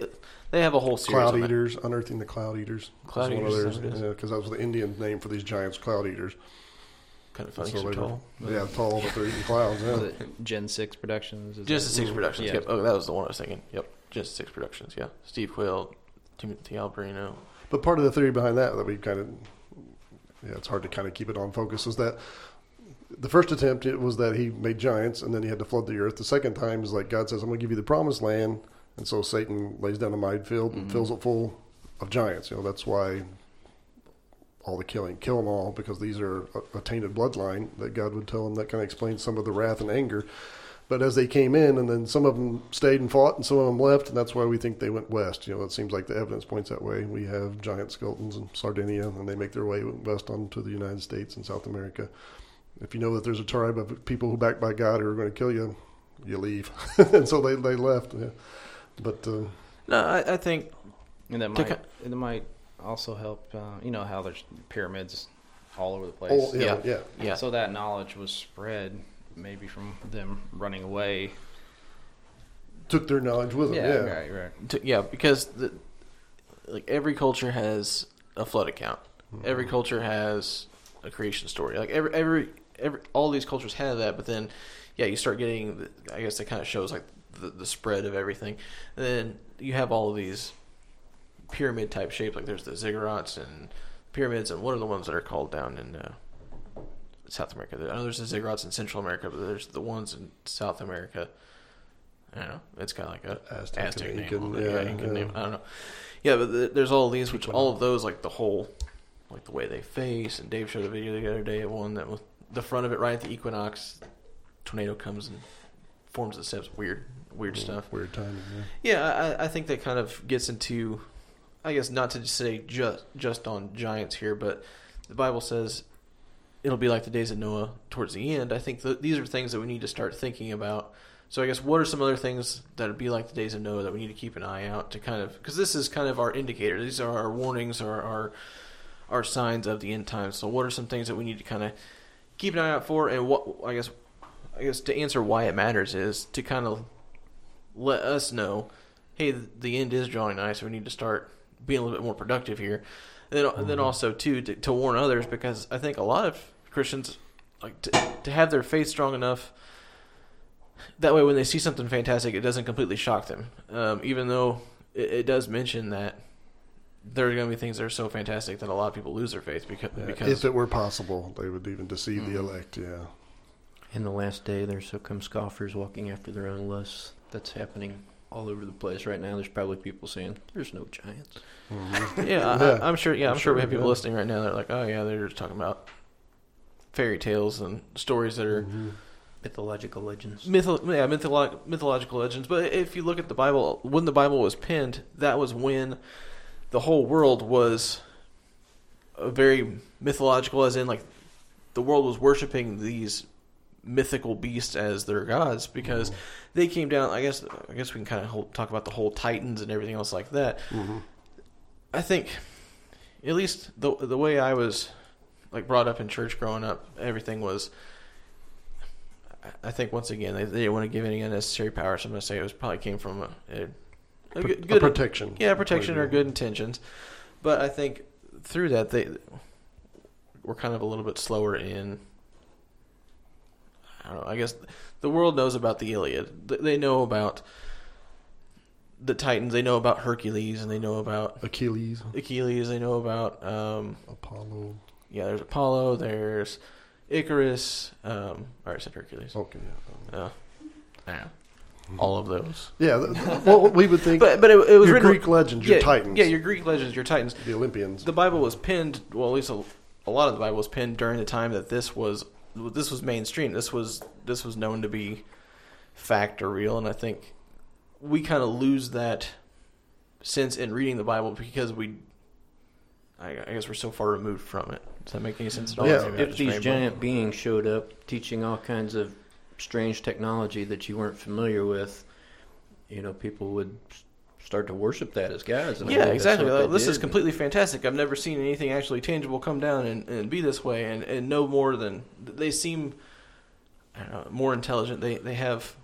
they have a whole series Cloud on. Eaters, unearthing the Cloud Eaters. Cloud Eaters, of is that what it is? theirs. Because that was the Indian name for these giants, Cloud Eaters. kind of funny So so later- tall. Yeah, tall, but they're eating clouds. Yeah. Gen Six Productions? Is Genesis that- Six Productions. Yeah. Yep. Oh, that was the one I was thinking. Yep. Genesis Six Productions. Yeah. Steve Quayle, Timothy Alberino. But part of the theory behind that, that we kind of, yeah, it's hard to kind of keep it on focus, is that the first attempt it was that he made giants and then he had to flood the earth. The second time is like God says, I'm going to give you the promised land. And so Satan lays down a minefield and Mhm. fills it full of giants. You know, that's why all the killing, kill them all, because these are a, a tainted bloodline that God would tell him. That kind of explains some of the wrath and anger. But as they came in, and then some of them stayed and fought, and some of them left, and that's why we think they went west. You know, it seems like the evidence points that way. We have giant skeletons in Sardinia, and they make their way west onto the United States and South America. If you know that there's a tribe of people who backed by God who are going to kill you, you leave. and so they they left. Yeah. But uh, No, I, I think And that To might ki- it might also help. Uh, you know how there's pyramids all over the place. oh yeah, Yeah. yeah, yeah. So that knowledge was spread maybe from them running away. took their knowledge with them. Yeah, Yeah, right, right. to, yeah, because the, like every culture has a flood account. Every culture has a creation story. Like every every every all these cultures have that, but then yeah, you start getting. I guess it kind of shows like the, the spread of everything. And then you have all of these pyramid type shapes. Like there's the ziggurats and pyramids, and what are the ones that are called down in uh, South America? I know there's the ziggurats in Central America, but there's the ones in South America. I don't know. It's kind of like a Aztec Aztec, name, Incan, a little bit. yeah, yeah, Incan yeah. name. I don't know. Yeah, but the, there's all these, which all of those, like the whole, like the way they face. And Dave showed a video the other day of one that was the front of it right at the equinox. Tornado comes and forms the steps. Weird, weird stuff. Weird timing. Yeah. Yeah, I, I think that kind of gets into, I guess, not to say just just on giants here, but the Bible says it'll be like the days of Noah towards the end. I think th- these are things that we need to start thinking about. So I guess what are some other things that would be like the days of Noah that we need to keep an eye out to kind of because this is kind of our indicator. These are our warnings or our our signs of the end times. So what are some things that we need to kind of keep an eye out for, and what I guess I guess to answer why it matters is to kind of let us know, hey, the end is drawing nigh, so we need to start being a little bit more productive here. And then, then also too to, to warn others because I think a lot of Christians like to, to have their faith strong enough. That way, when they see something fantastic, it doesn't completely shock them. Um, even though it, it does mention that there are going to be things that are so fantastic that a lot of people lose their faith because Yeah, because if it were possible, they would even deceive the Mhm. elect. Yeah. In the last day, there shall come scoffers walking after their own lusts. That's happening all over the place right now. There's probably people saying, "There's no giants." Mhm. yeah, I, Yeah. I, I'm sure. Yeah, I'm I'm sure we have people yeah. listening right now that are like, oh yeah, they're just talking about fairy tales and stories that are Mhm. Mythological legends. mytho- yeah, mytholo- mythological legends. But if you look at the Bible, when the Bible was penned, that was when the whole world was a very mythological, as in like the world was worshiping these mythical beasts as their gods because they came down. I guess I guess we can kind of talk about the whole Titans and everything else like that. Mhm. I think, at least the the way I was like brought up in church growing up, everything was. I- think once again they, they didn't want to give any unnecessary power. So I'm going to say it was probably came from a, a, good, good protection. yeah protection or good intentions, but I think through that they were kind of a little bit slower in. I don't know. I guess the world knows about the Iliad. They know about the Titans. They know about Hercules, and they know about Achilles, Achilles. They know about um, Apollo. yeah. There's Apollo. There's Icarus. Um, or I said Hercules. Okay. Yeah. Uh, yeah. All of those. Yeah. th- well, we would think But but it, it was your written, Greek legends, your yeah, Titans, Yeah, your Greek legends, your Titans. the Olympians. The Bible was penned. Well, at least a, a lot of the Bible was penned during the time that this was this was mainstream. This was this was known to be fact or real, and I think we kind of lose that sense in reading the Bible because we. I, I guess we're so far removed from it. Does that make any sense at all? Yeah. If these giant beings showed up teaching all kinds of strange technology that you weren't familiar with, you know, people would start to worship that as gods. and Yeah, exactly. Like, this is completely fantastic. I've never seen anything actually tangible come down and, and be this way, and, and no more than they seem. I don't know, more intelligent. They they have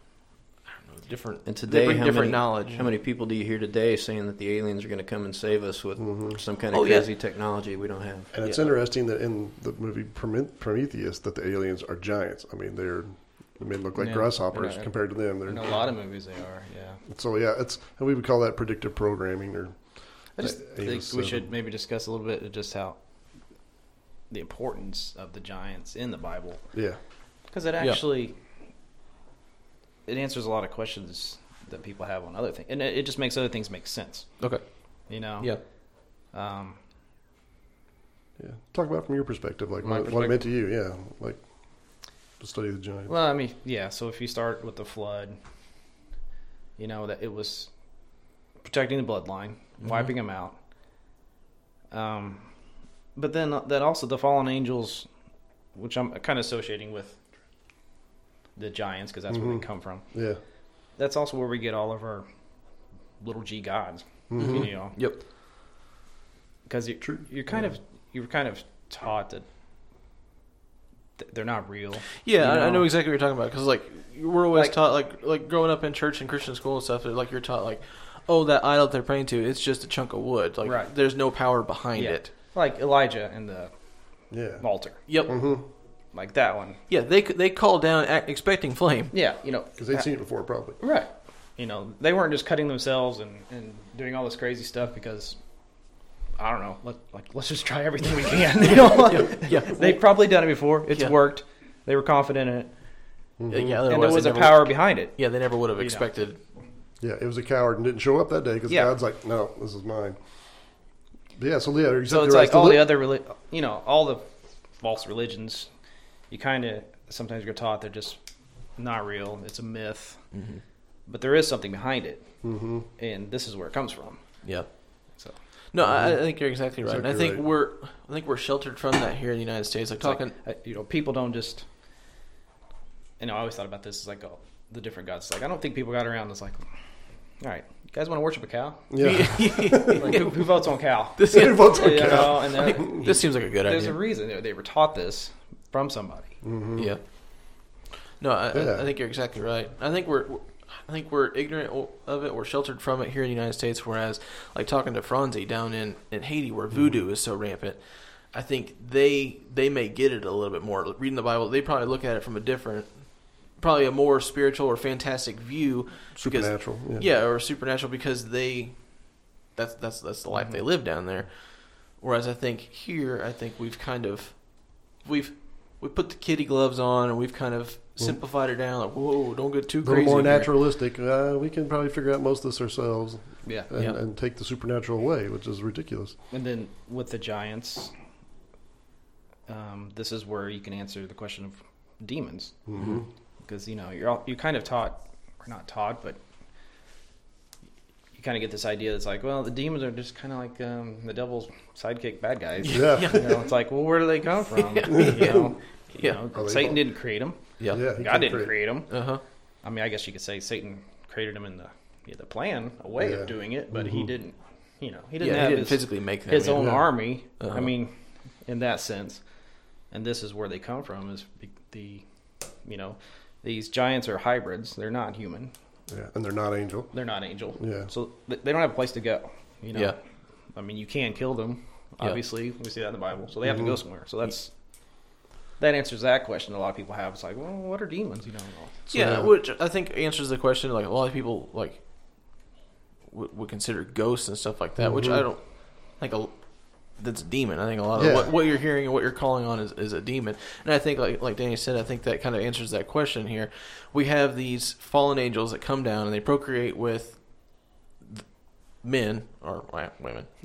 I don't know, different. And today, how different many, knowledge. How many people do you hear today saying that the aliens are going to come and save us with Mhm. some kind of Oh, yeah. crazy technology we don't have? And it's Yeah. interesting that in the movie Prometheus, that the aliens are giants. I mean, they're they may look like Yeah. grasshoppers In a- compared to them. In They're a lot of movies, they are. Yeah. so yeah. It's and we would call that predictive programming or. I just A- think we should maybe discuss a little bit of just how the importance of the giants in the Bible, Yeah. because it actually it answers a lot of questions that people have on other things, and it, it just makes other things make sense. okay. You know. Yeah. Um, Yeah. Talk about it from your perspective, like My what, what it meant to you. Yeah. Like study the giants. Well, I mean, yeah. So if you start with the flood, you know that it was protecting the bloodline, wiping them out. Um, but then that also the fallen angels, which I'm kind of associating with the giants because that's where Mhm. they come from. yeah. That's also where we get all of our little g gods. Mhm. You know, Yep. because you, True. you're kind of you're kind of taught that th- they're not real. Yeah, You I, I know? know exactly what you're talking about because like we're always Like- taught like like growing up in church and Christian school and stuff. Like you're taught like, oh, that idol they're praying to, it's just a chunk of wood. Like Right. there's no power behind Yeah. it. Like Elijah and the Yeah. altar, Yep. Mm-hmm. like that one. Yeah, they they called down expecting flame. Yeah, you know, Because they'd seen it before, probably. right. You know, they weren't just cutting themselves and, and doing all this crazy stuff because I don't know. Let, like, let's just try everything we can. You know, yeah. they've probably done it before. It's Yeah. worked. They were confident in it, Mhm. Yeah, and there was a never- power behind it. Yeah, they never would have expected. Yeah, it was a coward and didn't show up that day because Yeah. God's like, no, this is mine. But yeah, so yeah, you're So it's right. like all the- the other, reli- you know, all the false religions. You kind of sometimes you're taught they're just not real. It's a myth, Mm-hmm. but there is something behind it, Mhm. and this is where it comes from. Yeah. So No, I, I think you're exactly right. and I think right. we're I think we're sheltered from that here in the United States. Like It's talking. uh, you know, people don't just. You know, I always thought about this as like oh, the different gods. Like I don't think people got around. and It's like, all right, you guys want to worship a cow? Yeah. Like, who, who votes on cow? this, Who votes on You cow? know, and then, this seems like a good there's a idea. reason they, they were taught this from somebody. Mhm. Yeah. No, I, Yeah. I, I think you're exactly right. I think we're, I think we're ignorant of it. We're sheltered from it here in the United States. Whereas, like talking to Franzi down in, in Haiti, where mm-hmm. voodoo is so rampant, I think they they may get it a little bit more. Reading the Bible, they probably look at it from a different, probably a more spiritual or fantastic view. because- Supernatural. Yeah. yeah, or supernatural because they that's that's that's the life mm-hmm. they live down there. Whereas I think here, I think we've kind of we've we put the kitty gloves on and we've kind of simplified it down. Like, whoa, don't get too A little crazy. more naturalistic. Uh, we can probably figure out most of this ourselves Yeah. and, Yeah. and take the supernatural away, which is ridiculous. And then with the giants, um, this is where you can answer the question of demons, hmm because you know you're all, you kind of taught, or not taught, but you kind of get this idea that's like, well, the demons are just kind of like um, the devil's sidekick bad guys. Yeah. You know, it's like, well, where do they come from? Yeah. You know, you Yeah. know, Satan from- didn't create them. Yeah. Yeah. God can didn't create- create them. Uh huh. I mean, I guess you could say Satan created them in the yeah, the plan, a way Yeah. of doing it, but he Mhm. didn't. You know, he didn't he have didn't his, physically make them. his yeah. own Yeah. army. Uh-huh. I mean, in that sense, and this is where they come from. Is the, you know, these giants are hybrids. They're not human. Yeah, and they're not angel. They're not angel. Yeah. So they don't have a place to go. You know. Yeah. I mean, you can kill them. Yeah. Obviously, we see that in the Bible. So they have Mhm. to go somewhere. So that's that answers that question. A lot of people have. It's like, well, what are demons? You know. So, yeah, yeah. which I think answers the question. Like a lot of people like would, would consider ghosts and stuff like that, which Mhm. I don't like. a, that's a demon. I think a lot of Yeah. what, what you're hearing and what you're calling on is, is a demon. And I think, like like Danny said, I think that kind of answers that question here. We have these fallen angels that come down and they procreate with th- men or well, women.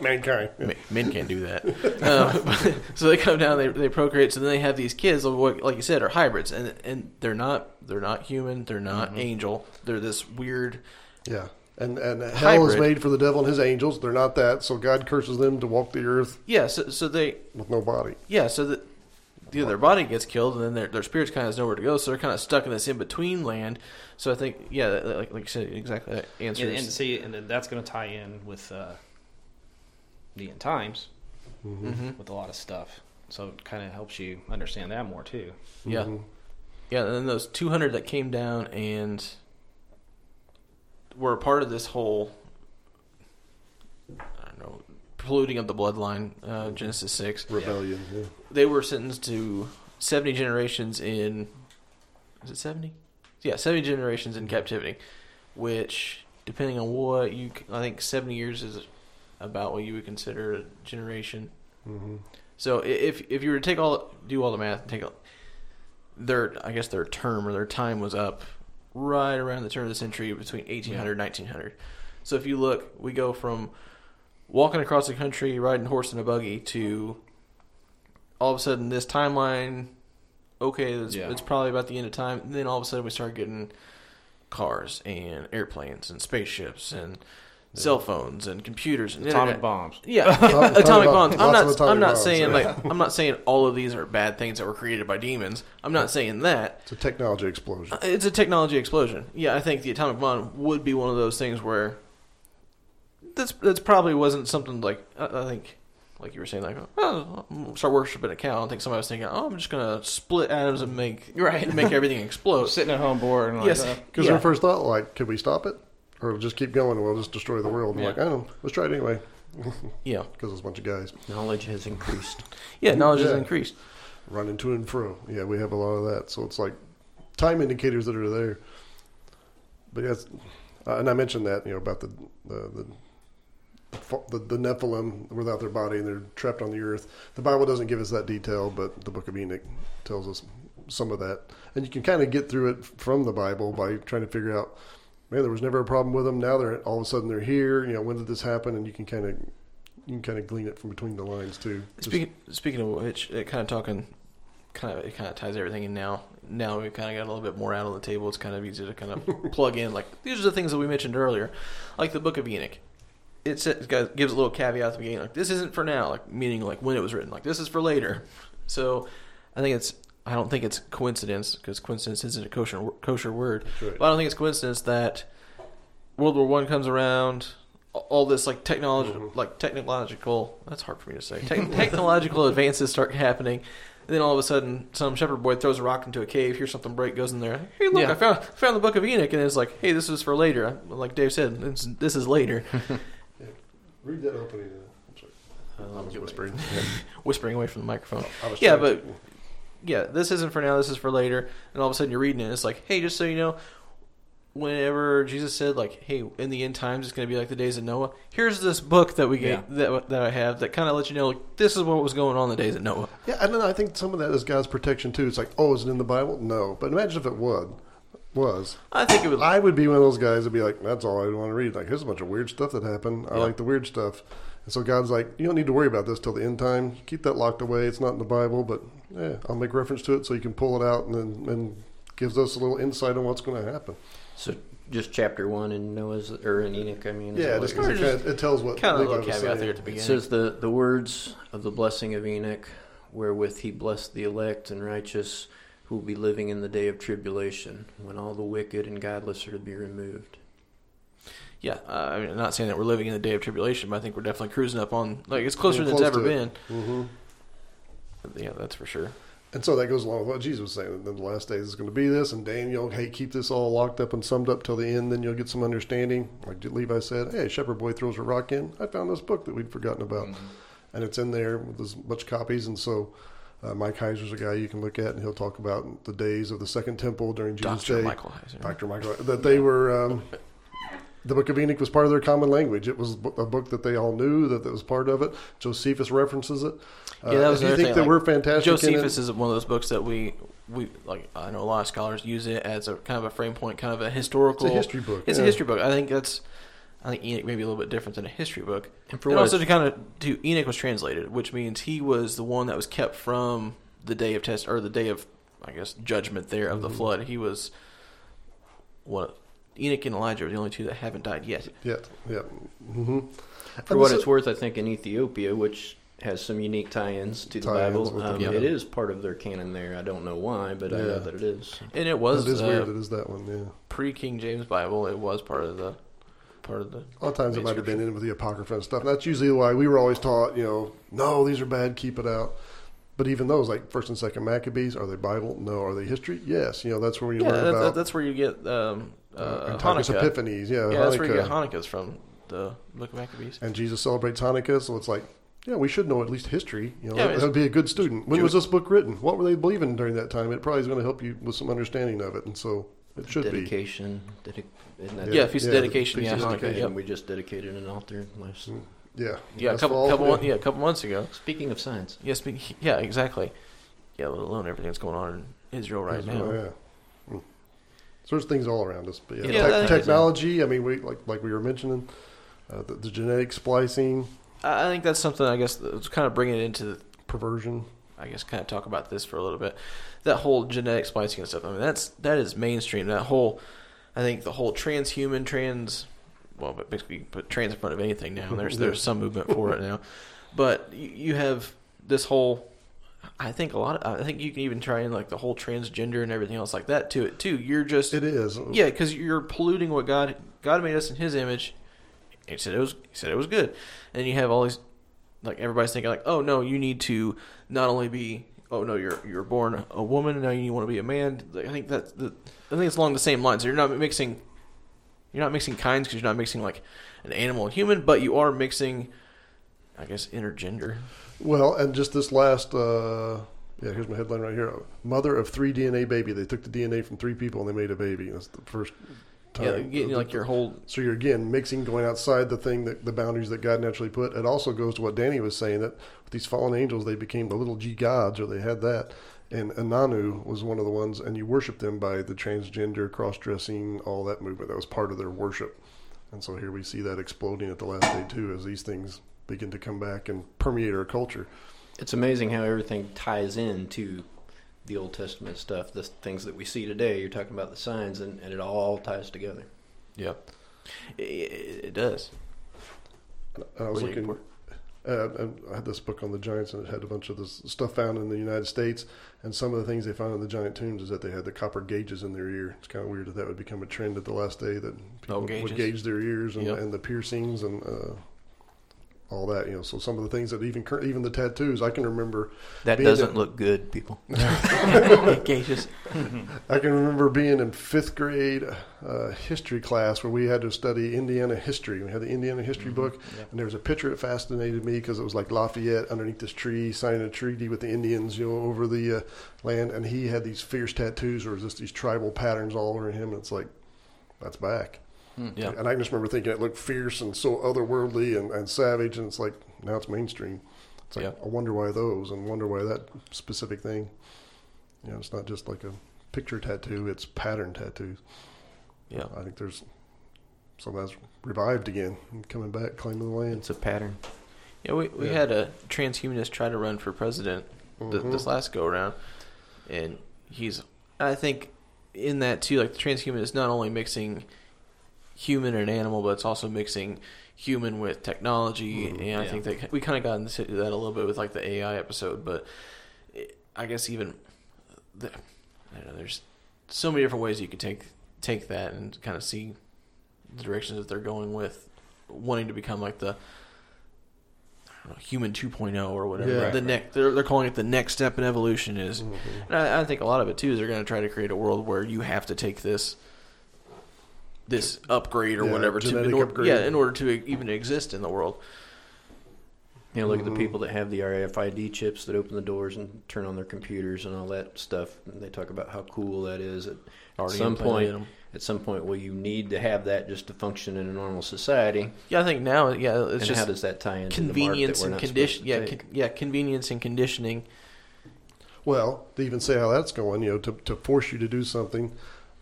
Mankind. Yeah. Men can't do that. Um, so they come down, they, they procreate. So then they have these kids, like what- like you said, are hybrids, and and they're not they're not human, they're not Mm-hmm. angel. They're this weird. Yeah. And and hell is made for the devil and his angels. They're not that, so God curses them to walk the earth Yeah. So so they with no body. yeah. So that yeah, their body gets killed, and then their their spirits kind of has nowhere to go. So they're kind of stuck in this in between land. So I think yeah, like like you said, exactly that answers. And, and see, and then that's going to tie in with uh, the end times Mm-hmm. Mhm. with a lot of stuff. So it kind of helps you understand that more too. Yeah. Mhm. Yeah, and then those 200 that came down and were a part of this whole, I don't know, polluting of the bloodline, uh, Genesis 6. Rebellion. Yeah. They were sentenced to 70 generations in, is it 70? Yeah, 70 generations in captivity, which, depending on what you, I think 70 years is about what you would consider a generation. hmm So if if you were to take all do all the math and take a, their I guess their term or their time was up right around the turn of the century between 1800 and 1900. So if you look, we go from walking across the country riding horse and a buggy to all of a sudden this timeline okay, it's, Yeah. it's probably about the end of time. And then all of a sudden, we start getting cars and airplanes and spaceships and cell phones and computers and Atomic internet. bombs. Yeah, Atomic atomic, bombs. I'm not. I'm not bombs, saying yeah. like. I'm not saying all of these are bad things that were created by demons. I'm not saying that. It's a technology explosion. Uh, it's a technology explosion. Yeah, I think the atomic bomb would be one of those things where that's that's probably wasn't something like I, I think, like you were saying, like oh, start worshiping a cow. I don't think somebody was thinking, oh, I'm just gonna split atoms and make Right. make everything explode. Sitting at home bored and like, Yes, uh, Because yeah. their first thought, like, could we stop it? Or it'll just keep going and we'll just destroy the world? And Yeah. like, I don't know. Let's try it anyway. yeah, Because it's a bunch of guys Knowledge has increased. yeah, knowledge has increased. running to and fro. Yeah, we have a lot of that. So it's like time indicators that are there. But yes, uh, and I mentioned that, you know, about the, the, the, the, the Nephilim without their body and they're trapped on the earth. The Bible doesn't give us that detail, but the book of Enoch tells us some of that. And you can kind of get through it from the Bible by trying to figure out, man, there was never a problem with them. Now they're all of a sudden they're here. You know, when did this happen? And you can kind of you can kind of glean it from between the lines too. Just- Speaking speaking of which, it kind of talking, kind of it kind of ties everything in now. Now we kind of got a little bit more out on the table. It's kind of easy to kind of plug in. Like these are the things that we mentioned earlier, like the Book of Enoch. It says, gives a little caveat at the beginning, like this isn't for now, like meaning like when it was written, like this is for later. So I think it's I don't think it's coincidence because coincidence isn't a kosher kosher word, right. but I don't think it's coincidence that World War One comes around. All this like technology, mm-hmm. like technological. That's hard for me to say. Tech technological advances start happening, and then all of a sudden, some shepherd boy throws a rock into a cave. Hears something break, goes in there. Hey, look! Yeah. I found found the book of Enoch, and it's like, hey, this is for later. Like Dave said, it's, this is later. Read that opening. I'm sorry. I was whispering. Whispering away from the microphone. I was Yeah, but to- yeah, this isn't for now. This is for later. And all of a sudden, you're reading it. It's like, hey, just so you know, whenever Jesus said, like, hey, in the end times, it's going to be like the days of Noah. Here's this book that we get that that I have that kind of lets you know, like, this is what was going on in the days of Noah. Yeah, I don't know. I think some of that is God's protection too. It's like, oh, is it in the Bible? No, but imagine if it would was. I think it was. I would be one of those guys that'd be like, that's all I want to read. Like, here's a bunch of weird stuff that happened. I Yeah. like the weird stuff. And so God's like, you don't need to worry about this till the end time. Keep that locked away. It's not in the Bible, but yeah, I'll make reference to it so you can pull it out and then and gives us a little insight on what's going to happen. So just chapter one in Noah's or in Enoch. I mean, Yeah, just what because it, just kinda- it tells what kind of a little caveat there at the it beginning. says the the words of the blessing of Enoch, wherewith he blessed the elect and righteous, who will be living in the day of tribulation, when all the wicked and godless are to be removed. yeah, uh, I mean, I'm not saying that we're living in the day of tribulation, but I think we're definitely cruising up on, like, it's closer Getting than it's ever to been. it. hmm Yeah, that's for sure. And so that goes along with what Jesus was saying. Then the last days is going to be this, and Daniel, hey, keep this all locked up and summed up till the end. Then you'll get some understanding. Like Levi said, hey, shepherd boy throws a rock in. I found this book that we'd forgotten about, and it's in there with as much copies. And so uh, Mike Heiser's a guy you can look at, and he'll talk about the days of the Second Temple during Jesus' Dr. day. Michael Heiser. Dr. Michael, that they were. Um, the Book of Enoch was part of their common language. It was a book that they all knew that that was part of it. Josephus references it. Uh, Yeah, that was you think thing, that like, we're fantastic. Josephus is one of those books that we we like. I know a lot of scholars use it as a kind of a frame point, kind of a historical. It's a history book. It's a history book. I think that's. I think Enoch may be a little bit different than a history book. And for and what also to kind of to Enoch was translated, which means he was the one that was kept from the day of test or the day of, I guess, judgment there of the Mm-hmm. flood. He was what Enoch and Elijah are the only two that haven't died yet. Yeah, yeah. Mm-hmm. For what it's worth, I think in Ethiopia, which has some unique tie-ins to the Tie-ins Bible, with the um, it is part of their canon there. I don't know why, but I know that it is. And it was it is uh, weird. It is that one. Yeah. pre King James Bible. It was part of the part of the. A lot of times it might have been in with the apocrypha and stuff. And that's usually why we were always taught, you know, no, these are bad, keep it out. But even those, like First and Second Maccabees, are they Bible? No. Are they history? Yes. You know, that's where you Yeah, learn that, about that's where you get um, uh, uh, Hanukkah. Epiphanes. Yeah, yeah, that's where you get Hanukkah. Hanukkahs from. The Book of Maccabees. And Jesus celebrates Hanukkah, so it's like, yeah, we should know at least history. You know, Yeah, that would be a good student. When was this book written? What were they believing during that time? It probably is going to help you with some understanding of it, and so it should be. dedication. Dedi- isn't that Yeah, Yeah, Feast of yeah, Dedication. Feast Yeah, of Hanukkah. dedication? Yep. We just dedicated an altar last. Yeah, Yeah, a Last couple, fall, couple, yeah. mon- yeah, a couple months ago. Speaking of science, Yeah, speak, yeah, exactly. Yeah, let alone everything that's going on in Israel right Israel, now. Yeah. Mm. So there's things all around us, but yeah, Yeah, tech- that is- technology. I mean, we like like we were mentioning uh, the, the genetic splicing, I I think that's something. I guess that's kind of bringing it into perversion. I guess kind of talk about this for a little bit. That whole genetic splicing and stuff. I mean, that's that is mainstream. That whole, I think the whole transhuman, trans, well, but basically put trans in front of anything now. There's there's some movement for it now, but you, you have this whole. I think a lot. Of, I think you can even try in like the whole transgender and everything else like that to it too. You're just It is. yeah, because you're polluting what God God made us in His image. He said it was. He said it was good, and you have all these like everybody's thinking like, oh no, you need to not only be. Oh no, you're you're born a woman, now you want to be a man. Like, I think that the I think it's along the same lines. You're not mixing. You're not mixing kinds because you're not mixing like an animal and human, but you are mixing. I guess intergender. Well, and just this last, uh, yeah, here's my headline right here. Mother of three DNA baby. They took the DNA from three people and they made a baby. That's the first time. Yeah, getting like your whole So you're again mixing, going outside the thing that the boundaries that God naturally put. It also goes to what Danny was saying that with these fallen angels, they became the little g gods, or they had that. And Inanna was one of the ones, and you worship them by the transgender, cross dressing, all that movement. That was part of their worship. And so here we see that exploding at the last day too, as these things begin to come back and permeate our culture. It's amazing how everything ties into the Old Testament stuff, the things that we see today. You're talking about the signs, and, and it all ties together. Yep. It, it, it does. I was What are looking. Uh, I had this book on the giants, and it had a bunch of this stuff found in the United States. And some of the things they found in the giant tombs is that they had the copper gauges in their ear. It's kind of weird that that would become a trend at the last day that people Oh, would gauge their ears and, Yep. and the piercings and uh, all that. You know, so some of the things that even cur- even the tattoos, I can remember. That Being doesn't a- look good, people. Gauges. I can remember being in fifth grade uh, history class where we had to study Indiana history. We had the Indiana history book, and there was a picture that fascinated me because it was like Lafayette underneath this tree signing a treaty with the Indians, you know, over the uh, land, and he had these fierce tattoos or just these tribal patterns all over him. And it's like, that's back. Yeah. And I just remember thinking it looked fierce and so otherworldly and, and savage, and it's like now it's mainstream. It's like Yeah. I wonder why those, and wonder why that specific thing. You know, it's not just like a picture tattoo; it's pattern tattoos. Yeah. I think there's some that's revived again, and coming back, claiming the land. It's a pattern. Yeah, we, we Yeah. had a transhumanist try to run for president th- Mhm. this last go around, and he's I think in that too, like the transhumanist not only mixing human and animal, but it's also mixing human with technology. Mhm. And I Yeah. think that we kind of got into that a little bit with like the AI episode, but it, I guess even the, I don't know, there's so many different ways you could take take that and kind of see the directions that they're going with wanting to become like the know, human 2.0 or whatever. Yeah. the next they're they're calling it the next step in evolution is Mhm. and I, I think a lot of it too is they're going to try to create a world where you have to take this this upgrade or Yeah, whatever to in order, upgrade. yeah in order to even exist in the world. You know, look at Mhm. the people that have the RFID chips that open the doors and turn on their computers and all that stuff. And they talk about how cool that is. At, at some point, in 'em. at some point, well, you need to have that just to function in a normal society. Yeah, I think now yeah it's and just how does that tie into convenience the and mark that we're not condition. Yeah, con- yeah, convenience and conditioning. Well, to even say how that's going, you know, to, to force you to do something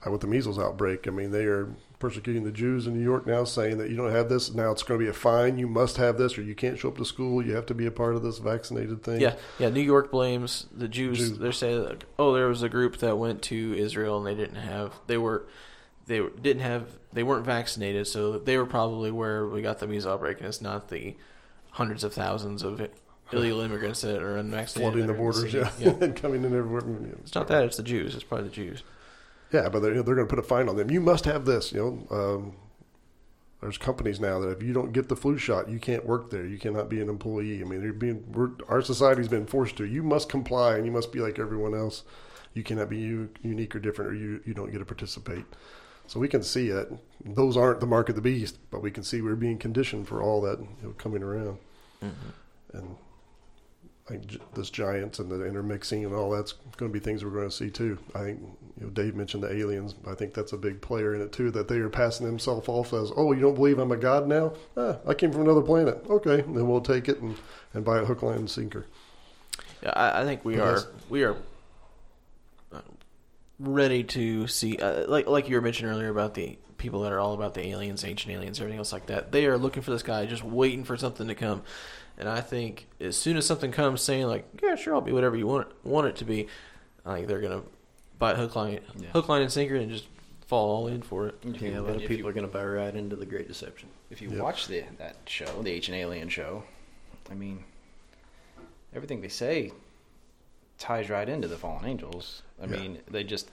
uh, with the measles outbreak. I mean, they are persecuting the Jews in New York now, saying that you don't have this. Now it's going to be a fine. You must have this, or you can't show up to school. You have to be a part of this vaccinated thing. Yeah, yeah. New York blames the Jews. Jews. They're saying, oh, there was a group that went to Israel and they didn't have, they were. They didn't have, they weren't vaccinated, so they were probably where we got the measles outbreak, and it's not the hundreds of thousands of illegal immigrants that are unvaccinated flooding the borders, yeah, and coming in everywhere. It's not that; it's the Jews. It's probably the Jews. Yeah, but they're, they're going to put a fine on them. You must have this. You know, um, there's companies now that if you don't get the flu shot, you can't work there. You cannot be an employee. I mean, they're being we're, our society's been forced to. You must comply, and you must be like everyone else. You cannot be u- unique or different, or you you don't get to participate. So we can see it. Those aren't the mark of the beast, but we can see we're being conditioned for all that you know, coming around. And I think gi- this giants and the intermixing and all that's going to be things we're going to see too. I think you know Dave mentioned the aliens. I think that's a big player in it too. That they are passing themselves off as, oh, you don't believe I'm a god now? Ah, I came from another planet. Okay, then we'll take it and and buy it hook, line, and sinker. Yeah, I, I think we But are we are uh, ready to see, uh, like like you were mentioning earlier about the people that are all about the aliens, ancient aliens, everything else like that. They are looking for this guy, just waiting for something to come. And I think as soon as something comes, saying like, "Yeah, sure, I'll be whatever you want want it to be," I think they're gonna buy hook line, Yeah. hook line and sinker, and just fall all in for it. If Yeah, a lot of people you- are going to buy right into the Great Deception. If you Yep. watch the that show, the Ancient Alien show, I mean, everything they say ties right into the fallen angels. I Yeah. mean, they just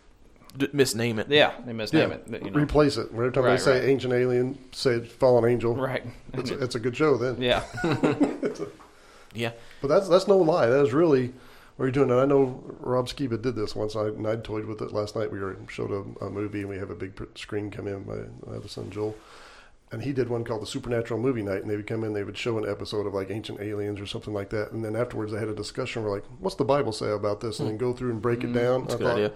D- misname it. yeah, they misname Yeah. it. but, You know. Replace it. Every time Right, they say right. ancient alien, say fallen angel. Right. It's, it's a good show then. yeah. Yeah, But that's that's no lie. That is really what you're doing. And I know Rob Skiba did this once. I and I toyed with it last night. We were showed a, a movie and we have a big pr- screen come in. My, my other son Joel, and he did one called the Supernatural Movie Night. And they would come in. They would show an episode of like ancient aliens or something like that. And then afterwards they had a discussion. We're like, "What's the Bible say about this?" And then go through and break it down. Hmm. that's a I good thought, idea.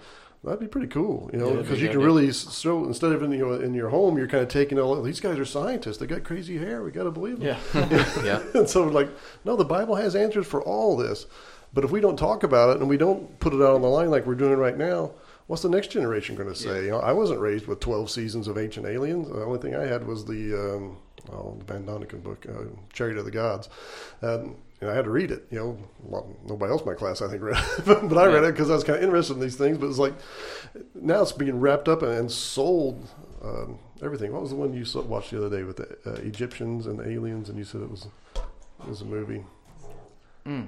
That'd be pretty cool, you know, because be you can good really s- show instead of in you know in your home, you're kind of taking all these guys are scientists. They got crazy hair. We got to believe them. Yeah. yeah. And so, like, no, the Bible has answers for all this. But if we don't talk about it and we don't put it out on the line like we're doing right now, what's the next generation going to say? You know, I wasn't raised with 12 seasons of Ancient Aliens. The only thing I had was the, um, oh, the Von Däniken book, uh, Chariot of the Gods. And, and I had to read it. You know, well, nobody else in my class, I think, read it. but I read it because I was kind of interested in these things. But it's like, now it's being wrapped up and, and sold. Um, everything. What was the one you saw, watched the other day with the uh, Egyptians and the aliens? And you said it was it was a movie. Mm.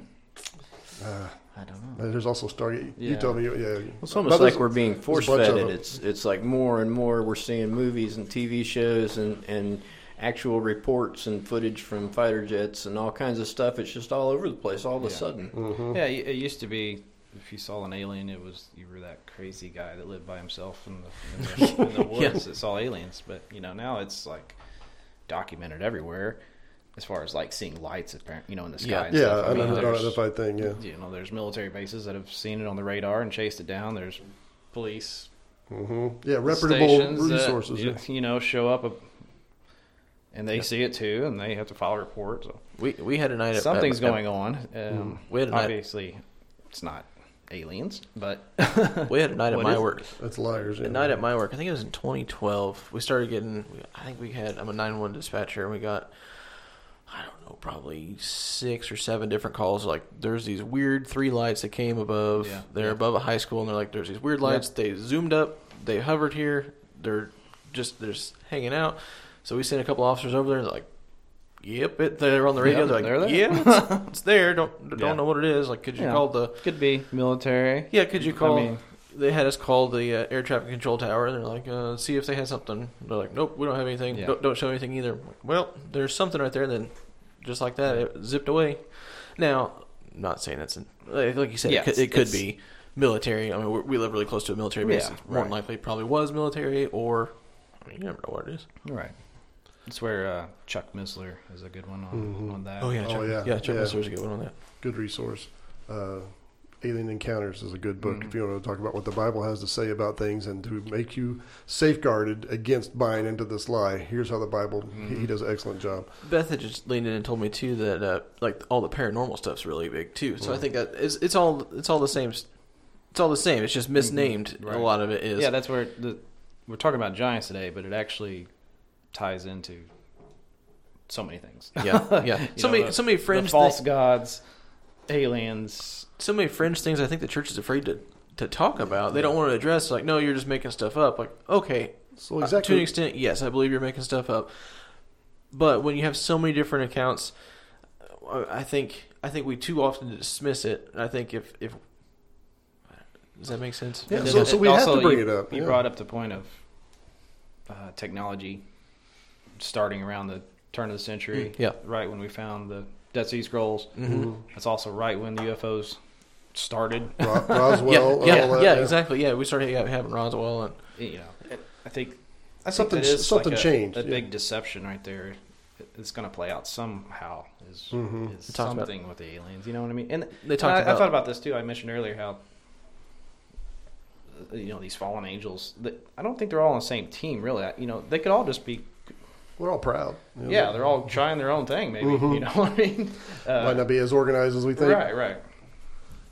Uh, I don't know. there's also Stargate. You Yeah. told me, yeah. It's almost But like we're being there's force fed, of it. It's it's like more and more we're seeing movies and TV shows and and actual reports and footage from fighter jets and all kinds of stuff. It's just all over the place all of a Yeah. sudden. Mhm. Yeah, it it used to be if you saw an alien, it was you were that crazy guy that lived by himself in the in the, in the Yeah. woods that saw aliens. But you know now it's like documented everywhere, as far as like seeing lights, apparently, you know, in the sky. Yeah. and Yeah, stuff. I an mean, there's- unidentified thing. Yeah. You know, there's military bases that have seen it on the radar and chased it down. There's police Mm-hmm. Yeah, reputable stations that, resources. you, yeah. you know show up, a, and they see it too, and they have to file a report. So We we had a night. at- something's at- going on. Um, We had a night- obviously, it's not aliens, but We had a night at my is it? work. That's liars. Yeah. A night at my work. I think it was in 2012. We started getting. I think we had. I'm a 911 dispatcher, and we got. I don't know, probably six or seven different calls. Like, there's these weird three lights that came above. Yeah. They're above a high school, and they're like, there's these weird lights. They zoomed up. They hovered here. They're just they're just hanging out. So we sent a couple officers over there. And they're like, "Yep, it." They're on the radio. Yeah, they're like, there. "Yeah, it's, it's there. Don't don't Yeah. know what it is. Like, could you Yeah. call the could be military. yeah, could you call?" I mean- they had us call the uh, air traffic control tower, they're like, uh, "See if they had something." They're like, "Nope, we don't have anything. Yeah. Don't, don't show anything either." Like, well, there's something right there. And then, just like that, it zipped away. Now, I'm not saying that's in, like like you said, Yeah, it could, it could be military. I mean, we live really close to a military base. Yeah, More than likely, it probably was military, or I mean, you never know what it is. Right. It's where uh, Chuck Missler is a good one on, Mhm. on that. Oh yeah, Oh, yeah. yeah, Chuck Yeah. Missler's a good one on that. Good resource. Uh, Alien Encounters is a good book Mhm. if you want to talk about what the Bible has to say about things and to make you safeguarded against buying into this lie. Here's how the Bible. He, he does an excellent job. Beth had just leaned in and told me too that uh, like all the paranormal stuff's really big too. So I Mm. think that it's, it's all it's all the same. It's all the same. It's just misnamed. Mm-hmm. Right. A lot of it is. Yeah, that's where the we're talking about giants today, but it actually ties into so many things. yeah, yeah. So know, many the- so many The fringe false thi- gods, aliens. so many fringe things. I think the church is afraid to to talk about. They don't want to address. Like, no, you're just making stuff up. Like, okay, So uh, to an extent, yes, I believe you're making stuff up. But when you have so many different accounts, I think I think we too often dismiss it. I think if if does that make sense? Yeah, so- so we have to bring you- it up, You yeah. brought up the point of uh, technology starting around the turn of the century. Mm, yeah. Right when we found the Dead Sea Scrolls. hmm That's also right when the UFOs started. Ro- Roswell. yeah, all yeah, that, yeah, exactly. Yeah, we started yeah, having Roswell and you know, I think I Something- think that is something like a, changed, A yeah. big deception right there. It's going to play out somehow. Is, Mhm. is We talked about- something with the aliens? You know what I mean? And they talked I, about. I thought about this too. I mentioned earlier how uh, you know these fallen angels. That I don't think they're all on the same team. Really, I- you know, they could all just be. We're all proud. you know. Yeah, they're all trying their own thing. Maybe Mhm. you know what I mean? Uh, Might not be as organized as we think. right, right.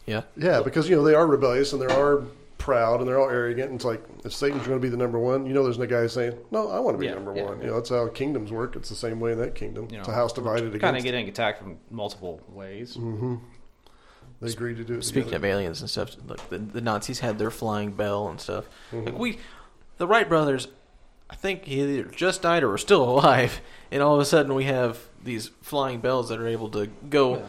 yeah, Yeah, because you know they are rebellious and they are proud and they're all arrogant. And it's like if Satan's going to be the number one, you know, there's no guy saying, "No, I want to be Yeah, number yeah, one." yeah. You know, that's how kingdoms work. It's the same way in that kingdom. You it's a house divided kind of getting attacked from multiple ways. hmm They agreed to do it. Speaking together. of aliens and stuff, like the, the Nazis had their flying bell and stuff. Mhm. Like we, the Wright brothers, I think he either just died or were still alive, and all of a sudden we have these flying bells that are able to go Yeah.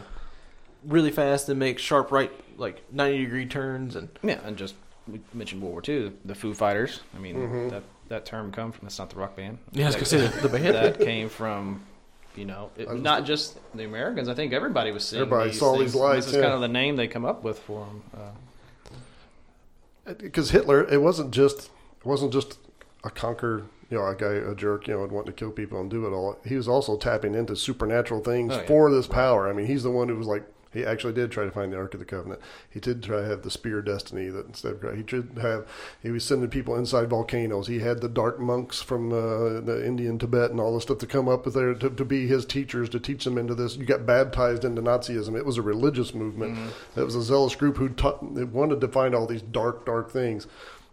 really fast and make sharp right, like ninety degree turns, and Yeah, and just we mentioned World War II, the Foo Fighters. I mean, Mhm. that that term come from. That's not the rock band. yeah, I was That- the, the band. that came from, you know, it, was- not just the Americans. I think everybody was seeing. Everybody these saw things. these lights, This is yeah. kind of the name they come up with for them. Uh, because Hitler, it wasn't just it wasn't just a conquer, you know, a guy, a jerk, you know, and wanting to kill people and do it all. He was also tapping into supernatural things Oh, yeah. for this power. I mean, he's the one who was like, he actually did try to find the Ark of the Covenant. He did try to have the Spear of Destiny that instead of he did have. He was sending people inside volcanoes. He had the dark monks from uh, the Indian Tibet and all this stuff to come up there to, to be his teachers to teach them into this. You got baptized into Nazism. It was a religious movement. It was a zealous group who taught, wanted to find all these dark, dark things.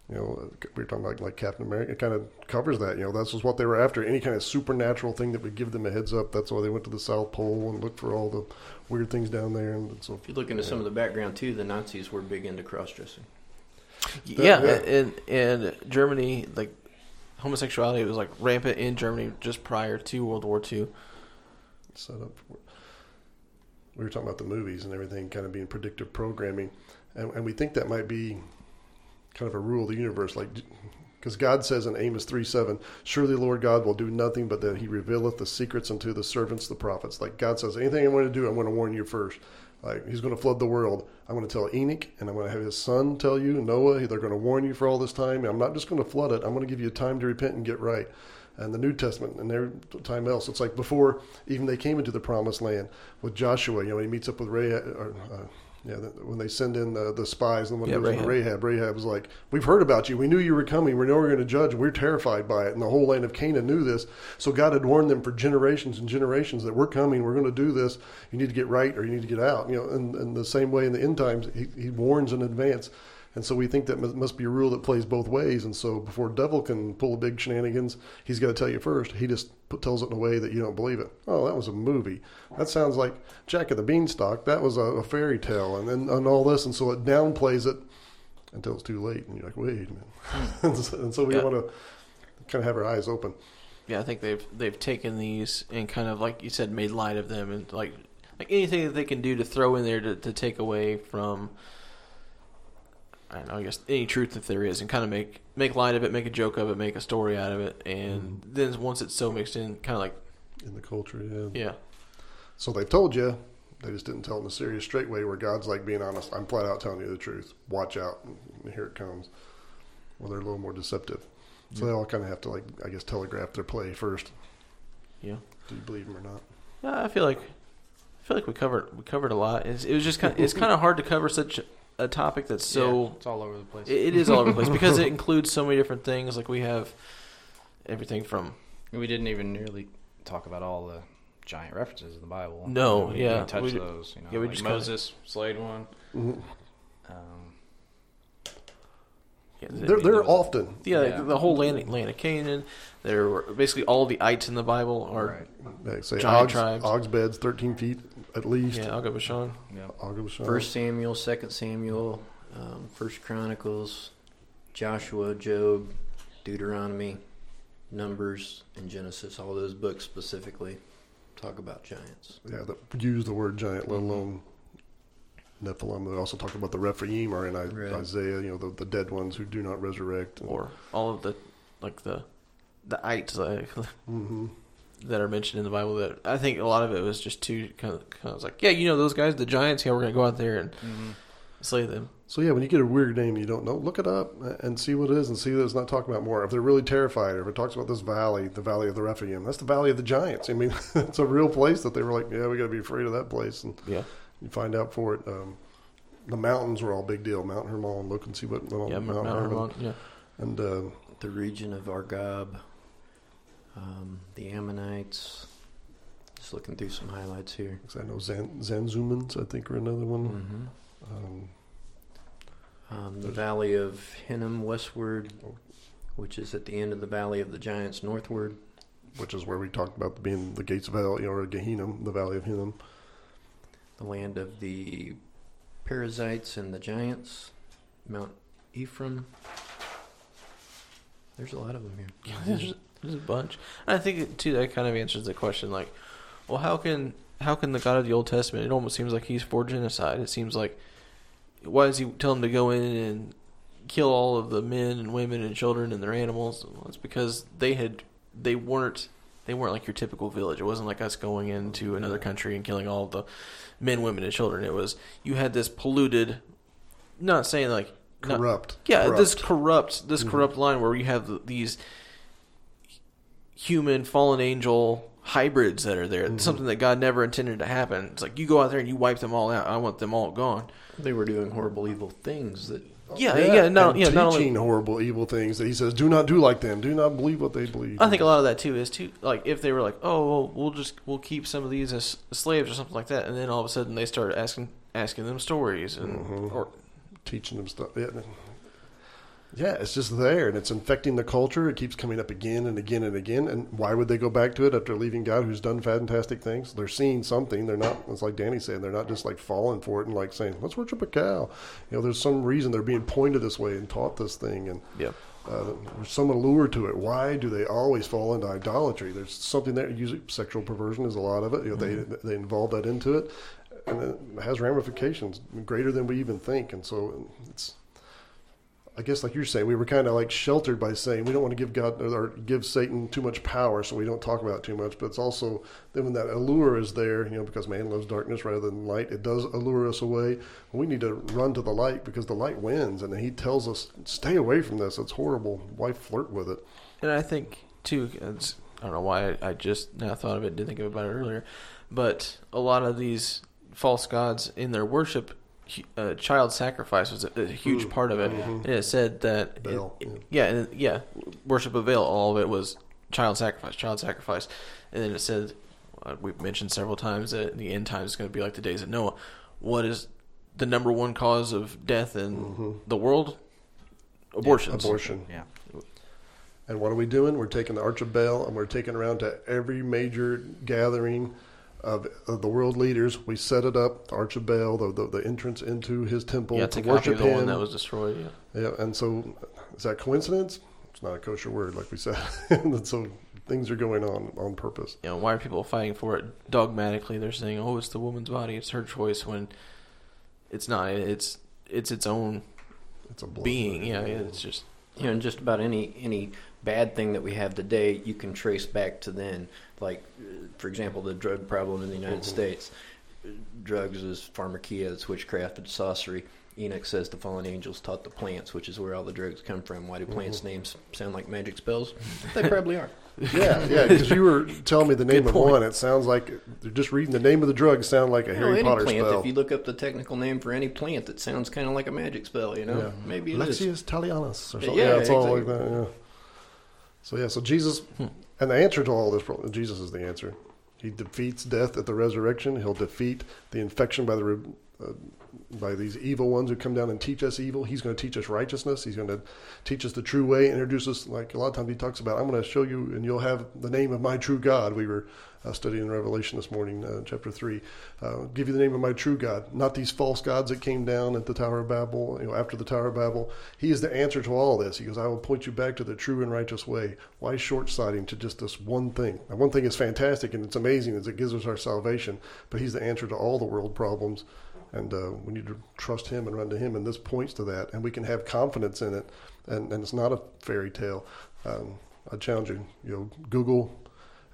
You know, we were talking about like Captain America. It kind of covers that. You know, that's just what they were after. Any kind of supernatural thing that would give them a heads up. That's why they went to the South Pole and looked for all the weird things down there. And so, If you look into some of the background too, the Nazis were big into cross dressing. yeah, yeah. and and Germany, like homosexuality was like rampant in Germany just prior to World War II. set up. For, we were talking about the movies and everything kind of being predictive programming, and, and we think that might be kind of a rule of the universe, like because God says in Amos three seven, "Surely the Lord God will do nothing but that He revealeth the secrets unto the servants, the prophets." Like God says, anything I'm going to do, I'm going to warn you first. Like He's going to flood the world. I'm going to tell Enoch, and I'm going to have his son tell you, Noah. They're going to warn you for all this time. I'm not just going to flood it. I'm going to give you time to repent and get right and the New Testament and every time else. It's like before even they came into the promised land with Joshua, you know, he meets up with Rahab, or, uh, yeah, when they send in the, the spies and when Yeah, yeah, goes Rahab. Rahab. Rahab, Rahab was like, we've heard about you. We knew you were coming. We know we're going to judge. We're terrified by it. And the whole land of Canaan knew this. So God had warned them for generations and generations that we're coming. We're going to do this. You need to get right or you need to get out. You know, and, and the same way in the end times, he, he warns in advance. And so we think that must be a rule that plays both ways. And so before devil can pull a big shenanigans, he's got to tell you first. He just put, tells it in a way that you don't believe it. Oh, that was a movie. That sounds like Jack of the Beanstalk. That was a, a fairy tale, and then and all this. And so it downplays it until it's too late, and you're like, wait a minute. and, so, and so we Yeah. want to kind of have our eyes open. Yeah, I think they've they've taken these and kind of like you said, made light of them and like like anything that they can do to throw in there to, to take away from I don't know, I guess any truth that there is and kind of make make light of it, make a joke of it, make a story out of it, and mm-hmm. then once it's so mixed in, kind of like In the culture, yeah. yeah, So they told you, they just didn't tell it in a serious, straight way where God's like being honest. I'm flat out telling you the truth. Watch out. Here it comes. Well, they're a little more deceptive. So they all kind of have to, like, I guess, telegraph their play first. yeah. Do you believe them or not? Yeah, I feel like I feel like we covered we covered a lot. It's, it was just kind of, it's kind of hard to cover such a topic that's yeah, so it's all over the place. it, it is all over the place because it includes so many different things. Like we have everything from we didn't even nearly talk about all the giant references in the Bible. No, we yeah, didn't touch we- those. You know, yeah, we like just kinda- Moses slayed one. Mhm. Um, yeah, They're, they're was often. yeah, Yeah. the whole land land of Canaan. There were basically all the ites in the Bible are right. Giant Og's, tribes. Og's bed's 13 feet at least. yeah, I'll go with Bashan. Yeah. I'll go with Bashan. First Samuel, Second Samuel, um, First Chronicles, Joshua, Job, Deuteronomy, Numbers, and Genesis. All those books specifically talk about giants. Yeah, that use the word giant, let alone Nephilim. They also talk about the Rephaim are in Right. Isaiah, you know, the, the dead ones who do not resurrect. or all of the like the the ites like, hmm that are mentioned in the Bible. That I think a lot of it was just too kind of, kind of like, yeah, you know those guys, the giants. Yeah, we're gonna go out there and Mm-hmm. slay them. So yeah, when you get a weird name you don't know, look it up and see what it is, and see that it's not talking about more. If they're really terrified, or if it talks about this valley, the valley of the Rephaim, that's the valley of the giants. I mean, it's a real place that they were like, yeah, we got to be afraid of that place, and Yeah, you find out for it. Um, the mountains were all big deal. Mount Hermon, look and see what Mount, yeah, Mount, Mount Hermon. Hermon. Yeah, And uh, The region of Argob, um, the Ammonites. Just looking through some highlights here. 'cause I know Zan, Zanzumans, I think, are another one. Mm-hmm. Um, Um, the Valley of Hinnom westward, which is at the end of the Valley of the Giants northward. which is where we talked about being the gates of hell, you or Gehenna, the valley of Hinnom. the land of the Perizzites and the Giants, Mount Ephraim. There's a lot of them here. there's, a bunch. And I think too that kind of answers the question like, well, how can how can the God of the Old Testament? It almost seems like he's for genocide. It seems like why does he tell them to go in and kill all of the men and women and children and their animals? Well, it's because they had they weren't they weren't like your typical village. It wasn't like us going into another country and killing all the men, women, and children. It was you had this polluted. Not saying like not- Corrupt. yeah, corrupt. this corrupt this Mhm. corrupt line where you have these human fallen angel hybrids that are there. Mhm. Something that God never intended to happen. It's like you go out there and you wipe them all out. I want them all gone. They were doing horrible, evil things that Yeah, yeah, no, and yeah. Not only, teaching horrible, evil things that he says, do not do like them. Do not believe what they believe. I think a lot of that too is too like if they were like, oh, well, we'll just we'll keep some of these as slaves or something like that, and then all of a sudden they start asking asking them stories and Mhm. or teaching them stuff. Yeah. Yeah, it's just there and it's infecting the culture. It keeps coming up again and again and again. And why would they go back to it after leaving God who's done fantastic things? They're seeing something. They're not, it's like Danny said, they're not just like falling for it and like saying, let's worship a cow. You know, there's some reason they're being pointed this way and taught this thing. And yeah. uh, there's some allure to it. Why do they always fall into idolatry? There's something there. Usually, sexual perversion is a lot of it. You know, they they involve that into it, and it has ramifications greater than we even think. And so it's, I guess, like you're saying, we were kind of like sheltered by saying we don't want to give God or give Satan too much power, so we don't talk about it too much. But it's also then when that allure is there, you know, because man loves darkness rather than light, it does allure us away. We need to run to the light because the light wins, and He tells us, "Stay away from this. It's horrible. Why flirt with it?" And I think too, I don't know why I, just now thought of it, didn't think about it earlier, but a lot of these false gods in their worship, uh, child sacrifice was a, a huge Mm, part of it. mhm. And it said that, Baal, it- yeah. yeah, and, yeah, worship of Baal, all of it was child sacrifice, child sacrifice, and then it said, uh, we've mentioned several times that in the end times is going to be like the days of Noah. What is the number one cause of death in Mhm. the world? Abortions. Abortion. Yeah. And what are we doing? We're taking the Arch of Baal and we're taking around to every major gathering of, of the world leaders. We set it up, the Arch of Baal, the, the, the entrance into his temple Yeah, to worship the him. one that was destroyed. Yeah. yeah, and so is that coincidence? It's not a kosher word, like we said. and so things are going on on purpose. you know, why are people fighting for it dogmatically? They're saying, "Oh, it's the woman's body; it's her choice." When it's not. It's it's its own It's a being. Yeah, it's just you know, and just about any any bad thing that we have today, you can trace back to then. Like, uh, for example, the drug problem in the United Mhm. States. Drugs is pharmakeia, it's witchcraft, it's sorcery. Enoch says the fallen angels taught the plants, which is where all the drugs come from. Why do plants' Mhm. names sound like magic spells? They probably are. Yeah, yeah, because you were telling me the name Good of point. one. It sounds like just reading the name of the drug sound like a You know, Harry any Potter plant, spell. if you look up the technical name for any plant, it sounds kind of like a magic spell. You know, Yeah. maybe it is. Lexius Talianus or something. Yeah, Yeah, it's all like that. Yeah. So yeah, so Jesus, Hmm. and the answer to all this, problem- Jesus is the answer. He defeats death at the resurrection. He'll defeat the infection by the uh, by these evil ones who come down and teach us evil. He's going to teach us righteousness. He's going to teach us the true way. Introduce us like a lot of times he talks about. I'm going to show you, and you'll have the name of my true God. We were uh, studying Revelation this morning, uh, chapter three. Uh, give you the name of my true God, not these false gods that came down at the Tower of Babel. You know, after the Tower of Babel, He is the answer to all this. He goes, "I will point you back to the true and righteous way." Why short-sighting to just this one thing? Now, one thing is fantastic and it's amazing, is it gives us our salvation. But He's the answer to all the world problems, and uh, we need to trust Him and run to Him. And this points to that, and we can have confidence in it. And, and it's not a fairy tale. Um, I challenge you, you know, Google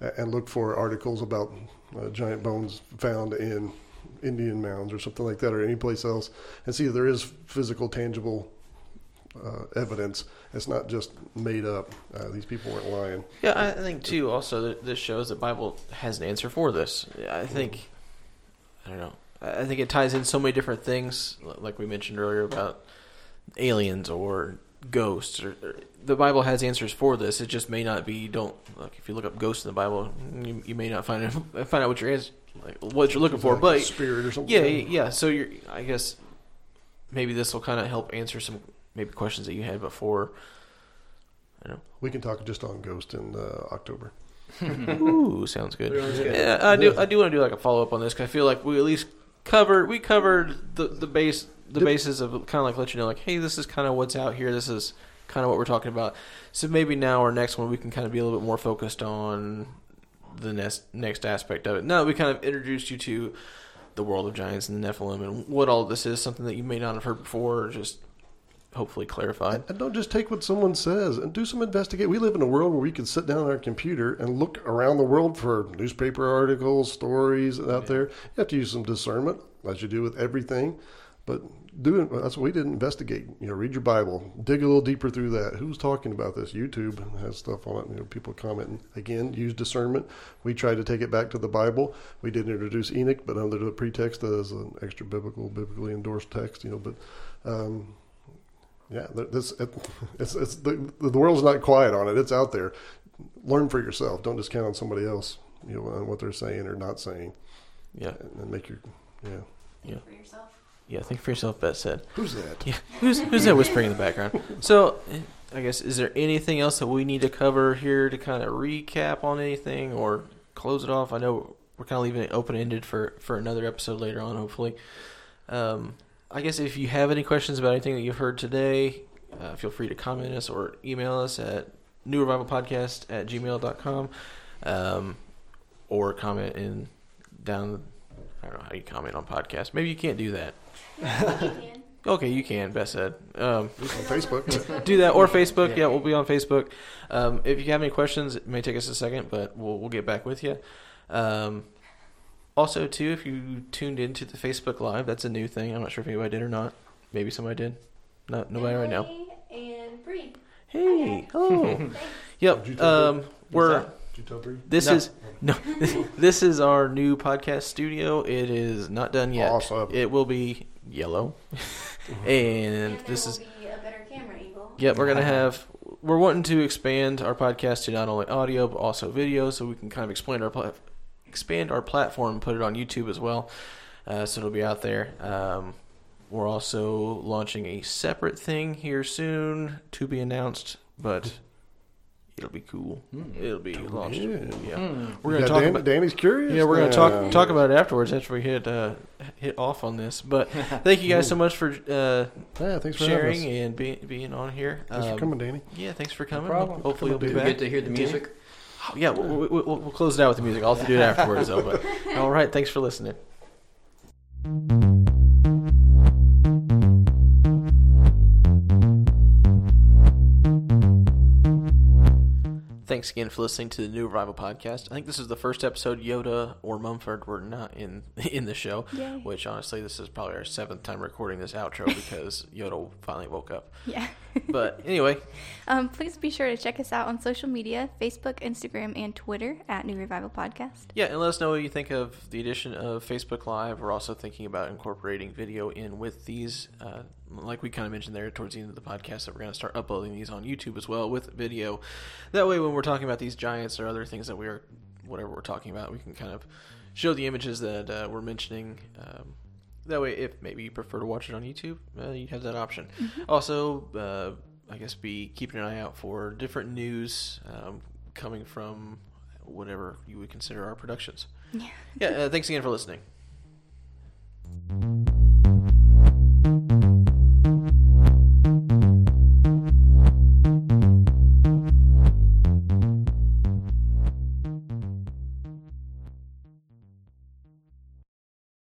and look for articles about uh, giant bones found in Indian mounds or something like that, or any place else, and see if there is physical, tangible uh, evidence. It's not just made up. Uh, these people weren't lying. yeah. I think too. Also, this shows that Bible has an answer for this. I think. I don't know. I think it ties in so many different things, like we mentioned earlier about aliens or ghosts. Or, or the Bible has answers for this. It just may not be. You don't like if you look up ghosts in the Bible, you, you may not find it, find out what you're ans- like what you're looking for. Like But spirit or something. yeah, yeah, yeah. So you're. I guess maybe this will kind of help answer some maybe questions that you had before. I know. We can talk just on Ghost in uh, October. Ooh, sounds good. Sounds good. Yeah, I do. I do want to do like a follow up on this because I feel like we at least covered. We covered the the base the basis of kind of like let you know like, hey, this is kind of what's out here. This is kind of what we're talking about. So maybe now our next one we can kind of be a little bit more focused on the next next aspect of it. Now that we kind of introduced you to the world of giants and the Nephilim and what all this is, something that you may not have heard before, or just hopefully clarified. And, and don't just take what someone says and do some investigate. We live in a world where we can sit down on our computer and look around the world for newspaper articles, stories out there. You have to use some discernment, as you do with everything. But do. That's what we did. Investigate. You know, read your Bible. Dig a little deeper through that. Who's talking about this? YouTube has stuff on it. You know, people commenting. Again, use discernment. We tried to take it back to the Bible. We did introduce Enoch, but under the pretext as an extra biblical, biblically endorsed text. You know, but. Um, yeah, th- this it's, it's the the world's not quiet on it. It's out there. Learn for yourself. Don't just count on somebody else. You know, on what they're saying or not saying, Yeah, and, and make your yeah. For yourself. Yeah. Think for yourself, Beth said. Who's that? Yeah, who's who's that whispering in the background? So, eh, I guess is there anything else that we need to cover here to kind of recap on anything or close it off? I know we're kind of leaving it open ended for for another episode later on, hopefully. Um, I guess if you have any questions about anything that you've heard today, uh, feel free to comment us or email us at newrevivalpodcast at gmail.com um, or comment in down. I don't know how you comment on podcasts. Maybe you can't do that. You can. Okay, you can. Beth said. Um, On Facebook. do that or Facebook. Yeah, we'll be on Facebook. Um, if you have any questions, it may take us a second, but we'll we'll get back with you. Um, also, too, if you tuned into the Facebook Live, that's a new thing. I'm not sure if anybody did or not. Maybe somebody did. Not nobody right now. And Bree. Hey, hello. Yep. Um, we're Did you tell Bree? this No. is no. this is our new podcast studio. It is not done yet. Awesome. It will be yellow, and And this is will be a better camera angle. Yep, we're gonna have. We're wanting to expand our podcast to not only audio but also video, so we can kind of expand our pla- expand our platform, and put it on YouTube as well. Uh, so it'll be out there. Um, we're also launching a separate thing here soon to be announced, but it'll be cool. It'll be launched. yeah. Yeah, we're gonna Yeah, talk Dan- about. Danny's curious. Yeah, we're gonna now. talk talk about it afterwards after we hit uh, hit off on this. But thank you guys so much for uh, Yeah, thanks for sharing and being being on here. Thanks for Um, coming, Danny. Yeah, thanks for coming. problem. Hopefully Come you'll be back. get to hear the music. Oh, yeah, we'll, we'll, we'll, we'll close it out with the music. I'll have to do it afterwards, though. But all right, thanks for listening. Thanks again for listening to the New Revival podcast. I think this is the first episode Yoda or Mumford were not in in the show. Yay. Which honestly, this is probably our seventh time recording this outro because Yoda finally woke up. Yeah. But anyway, um, please be sure to check us out on social media Facebook, Instagram, and Twitter at New Revival Podcast. Yeah, and let us know what you think of the addition of Facebook Live. We're also thinking about incorporating video in with these. Uh, like we kind of mentioned there towards the end of the podcast, that we're going to start uploading these on YouTube as well with video. That way, when we're talking about these giants or other things that we are, whatever we're talking about, we can kind of show the images that uh, we're mentioning. Um, that way, if maybe you prefer to watch it on YouTube, uh, you have that option. Also, uh, I guess be keeping an eye out for different news um, coming from whatever you would consider our productions. Yeah. Yeah, uh, thanks again for listening.